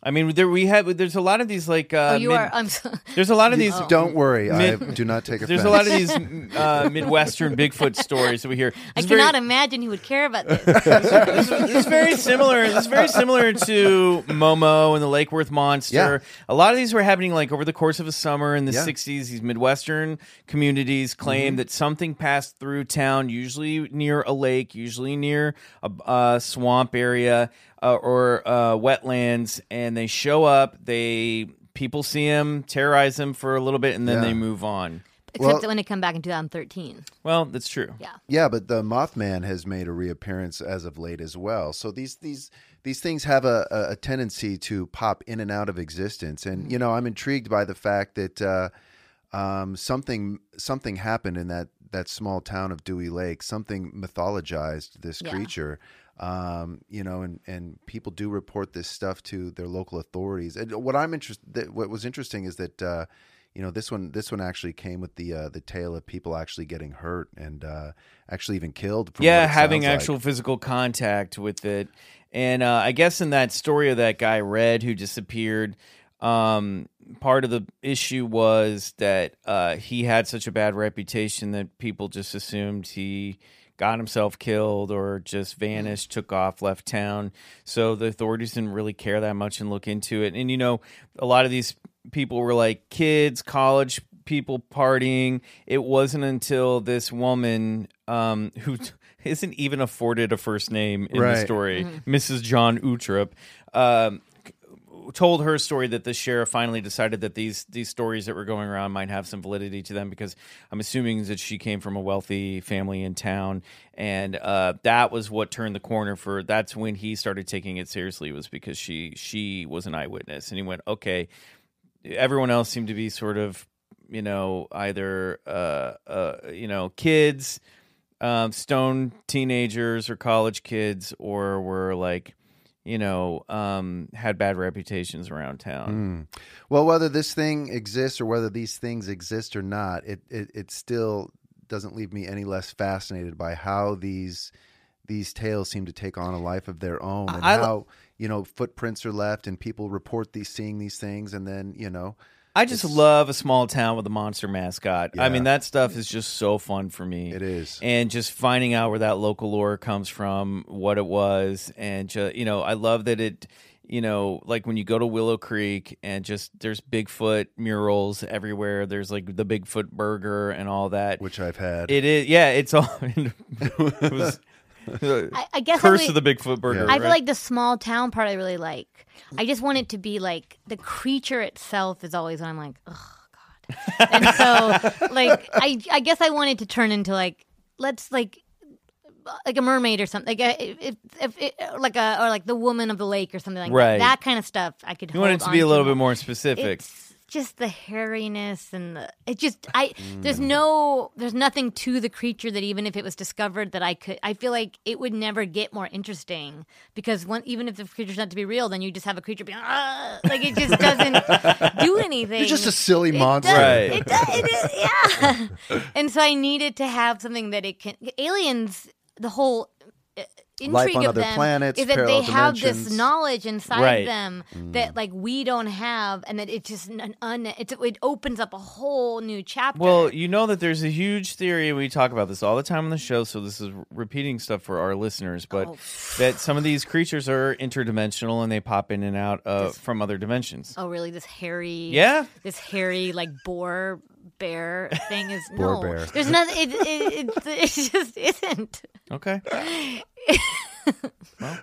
I mean, there we have. There's a lot of these like. Uh, Oh, you mid- are. I'm so, There's a lot of these. Don't worry. I do not take offense. There's a lot of these uh, Midwestern Bigfoot stories that we hear. I It's very- cannot imagine he would care about this. It's very similar. It's very similar to Momo and the Lake Worth Monster. Yeah. A lot of these were happening like over the course of a summer in the Yeah. '60s. These Midwestern communities claim Mm-hmm. that something passed through town, usually near a lake, usually near a, a swamp area uh, or uh, wetlands, and they show up. They people see them, terrorize them for a little bit, and then Yeah. they move on. Except Well- when it come back in 2013. Well, that's true. Yeah. Yeah, but the Mothman has made a reappearance as of late as well. So these these these things have a, a, a tendency to pop in and out of existence, and you know I'm intrigued by the fact that uh, um, something something happened in that that small town of Dewey Lake. Something mythologized this Yeah. creature. Um, you know, and, and people do report this stuff to their local authorities. And what I'm interested, what was interesting is that uh, you know this one this one actually came with the uh, the tale of people actually getting hurt and uh, actually even killed. From yeah, having sounds like. actual physical contact with it. And uh, I guess in that story of that guy Red who disappeared, um, part of the issue was that uh, he had such a bad reputation that people just assumed he got himself killed or just vanished, took off, left town. So the authorities didn't really care that much and look into it. And you know, a lot of these people were like kids, college people partying. It wasn't until this woman um, who t- isn't even afforded a first name in the Right. story, Mrs. John Utrup, um, told her story that the sheriff finally decided that these these stories that were going around might have some validity to them because I'm assuming that she came from a wealthy family in town. And uh, that was what turned the corner for that's when he started taking it seriously was because she she was an eyewitness. And he went okay. Everyone else seemed to be sort of you know either uh, uh, you know kids um, stone teenagers or college kids or were like you know um, had bad reputations around town Mm. Well, whether this thing exists or whether these things exist or not, it, it it still doesn't leave me any less fascinated by how these these tales seem to take on a life of their own, and I how you know footprints are left, and people report these seeing these things, and then you know. I just love a small town with a monster mascot. I mean, that stuff is just so fun for me. It is. and just finding out where that local lore comes from, what it was, and just you know, I love that it. You know, like when you go to Willow Creek and just there's Bigfoot murals everywhere. There's like the Bigfoot burger and all that. which I've had. It is, yeah. It's all. it was, I, I guess I curse would- of the Bigfoot burger. I feel right? like the small town part I really like. I just want it to be like the creature itself is always when I'm like, oh god. And so like I I guess I wanted to turn into like let's like like a mermaid or something like uh, a, if, if, if like a or like the woman of the lake or something like Right. that. That kind of stuff I could. you want it to be a on little bit more specific. It's just the hairiness and the, it just I Mm. there's no there's nothing to the creature that even if it was discovered that I could I feel like it would never get more interesting because one even if the creature's not to be real then you just have a creature being "Ah," like it just doesn't do anything. You're just a silly It monster. does- Right. It does, it is, yeah. and so I needed to have something that it can aliens the whole uh, Life intrigue on of other them planets, is that they have this knowledge inside Right. them Mm. that like we don't have and that it just an un, it's, it opens up a whole new chapter Well, you know that there's a huge theory. And we talk about this all the time on the show, so this is repeating stuff for our listeners. But Oh. that some of these creatures are interdimensional and they pop in and out uh, from other dimensions. oh really this hairy Yeah. this hairy like boar bear thing is Boar no bear. there's nothing it, it, it, it just isn't Okay.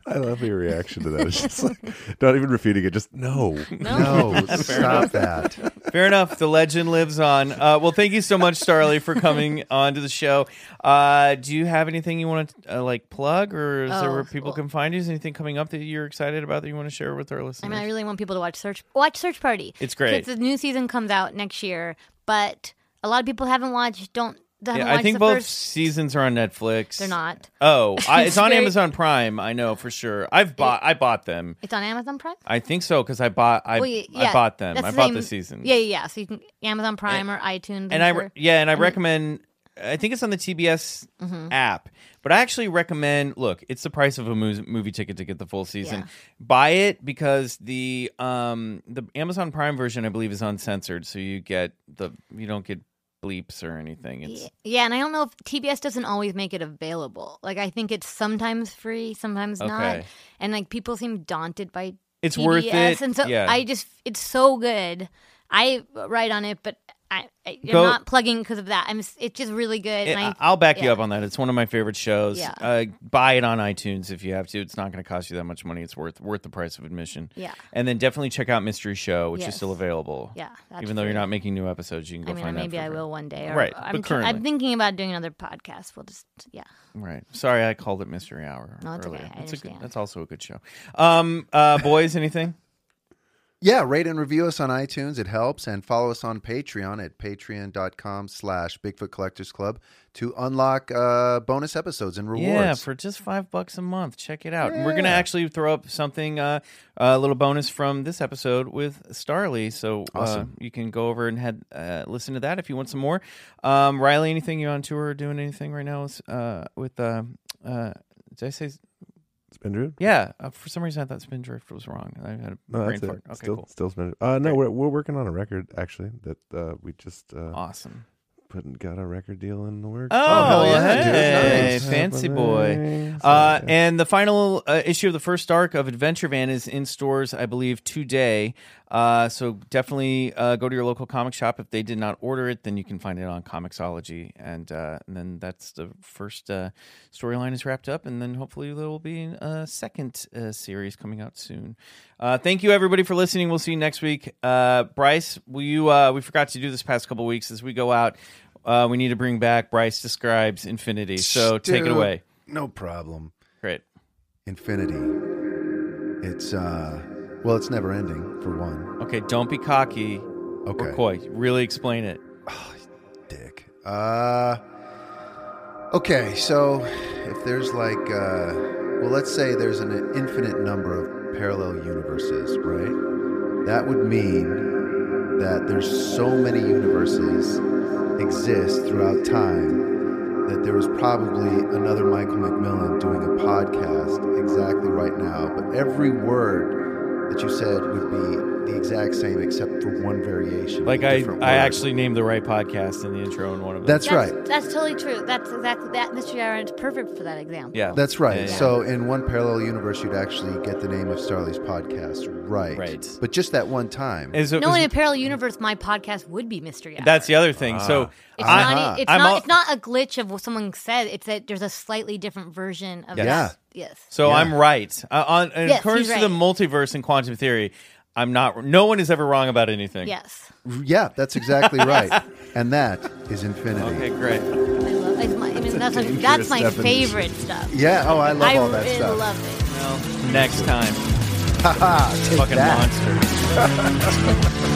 I love your reaction to that. It's just like not even refuting it. Just no. No, stop that. Fair enough. The legend lives on. Uh, well, thank you so much, Starlee, for coming on to the show. Uh, do you have anything you want to uh, like plug, or is there Oh, where people well- can find you? Is anything coming up that you're excited about that you want to share with our listeners? I mean, I really want people to watch Search watch Search Party. It's great. Because the new season comes out next year, but a lot of people haven't watched. Don't. yeah, I think the both First, seasons are on Netflix. they're not. Oh, I, it's, It's on very- Amazon Prime. I know for sure. I've bought. I bought them. It's on Amazon Prime. I think so because I bought. I, Well, yeah, I bought them. I the bought same- the season. Yeah, yeah, yeah. So you can Amazon Prime or iTunes. and I I'm re- sure. yeah, and I recommend. I think it's on the TBS Mm-hmm. app, but I actually recommend. Look, it's the price of a movie ticket to get the full season. Yeah. Buy it because the um the Amazon Prime version I believe is uncensored, so you get the you don't get bleeps or anything. It's Yeah, and I don't know if TBS doesn't always make it available. Like I think it's sometimes free, sometimes not, Okay. and like people seem daunted by It's TBS, worth it. and so Yeah. I just it's so good. I write on it, but I, Go- not plugging because of that. I'm it's just really good. It- I, I'll back you up on that. It's one of my favorite shows. Yeah. Uh, buy it on iTunes if you have to. It's not going to cost you that much money. It's worth worth the price of admission. Yeah. And then definitely check out Mystery Show, which is still available. Yeah, Even though you're not making new episodes, you can go I mean, find that. maybe I will one day. Or Right, I'm, but tr- I'm thinking about doing another podcast. We'll just yeah. Right. Sorry, I called it Mystery Hour. No, it's okay. earlier. I That's a good, that's also a good show. Um, uh, boys, anything? Yeah, rate and review us on iTunes. It helps. And follow us on Patreon at patreon.com slash Bigfoot Collectors Club to unlock uh, bonus episodes and rewards. Yeah, for just five bucks a month. Check it out. And we're gonna actually throw up something, uh, a little bonus from this episode with Starlee. So uh, Awesome. you can go over and head uh, listen to that if you want some more. Um, Riley, anything you on tour or doing anything right now? Uh, with uh, uh, did I say? Spindrift? Yeah, uh, for some reason I thought Spindrift was wrong. I had a No, brain fart. Okay, still, cool, still Spindrift. Uh, no, Great. we're, we're working on a record actually that uh, we just uh, awesome. put got a record deal in the works. Oh, hell yeah, hey, Nice. fancy boy. Uh, and the final uh, issue of the first arc of Adventure Van is in stores, I believe, today. Uh, so definitely uh, go to your local comic shop. If they did not order it, then you can find it on Comixology. And, uh, and then that's the first uh, storyline is wrapped up. And then hopefully there will be a second uh, series coming out soon. Uh, thank you, everybody, for listening. We'll see you next week. Uh, Bryce, will you? Uh, we forgot to do this past couple weeks as we go out. Uh, we need to bring back Bryce describes Infinity. So take it away. No problem. Great. Infinity. It's, uh, well, it's never ending, for one. Okay, don't be cocky Okay. or coy. Really explain it. dick. Uh, okay, so if there's like, uh, well, let's say there's an infinite number of parallel universes, right? That would mean that there's so many universes exist throughout time that there was probably another Michael McMillian doing a podcast exactly right now, but every word that you said would be the exact same except for one variation. Like with a I, different I actually named the right podcast in the intro in one of them. That's right. That's totally true. That's exactly that. Mystery Island is perfect for that example. yeah. That's right. Yeah, yeah. So in one parallel universe, you'd actually get the name of Starlee's podcast right. Right. But just that one time. Is it- No, was- in a parallel universe, my podcast would be Mystery Island. that's the other thing. So It's I- not. It's I'm not. all- it's not a glitch of what someone said. It's that there's a slightly different version of Yes. that. Yes. So Yeah. I'm right. Uh, on in Yes, accordance he's to the multiverse and quantum theory, I'm not. No one is ever wrong about anything. Yes. yeah, that's exactly right. and that is infinity. Okay, great. I love. It's I mean, that's, my, dangerous that's my definition. favorite stuff. Yeah. Oh, I love I all that really stuff. love it. Well, next time, Haha, take fucking that. monster.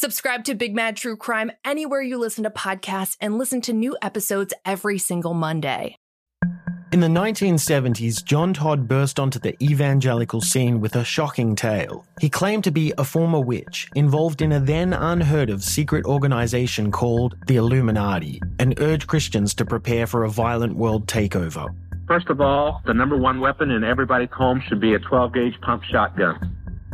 Subscribe to Big Mad True Crime anywhere you listen to podcasts and listen to new episodes every single Monday. In the 1970s, John Todd burst onto the evangelical scene with a shocking tale. He claimed to be a former witch involved in a then unheard of secret organization called the Illuminati and urged Christians to prepare for a violent world takeover. First of all, the number one weapon in everybody's home should be a 12 gauge pump shotgun.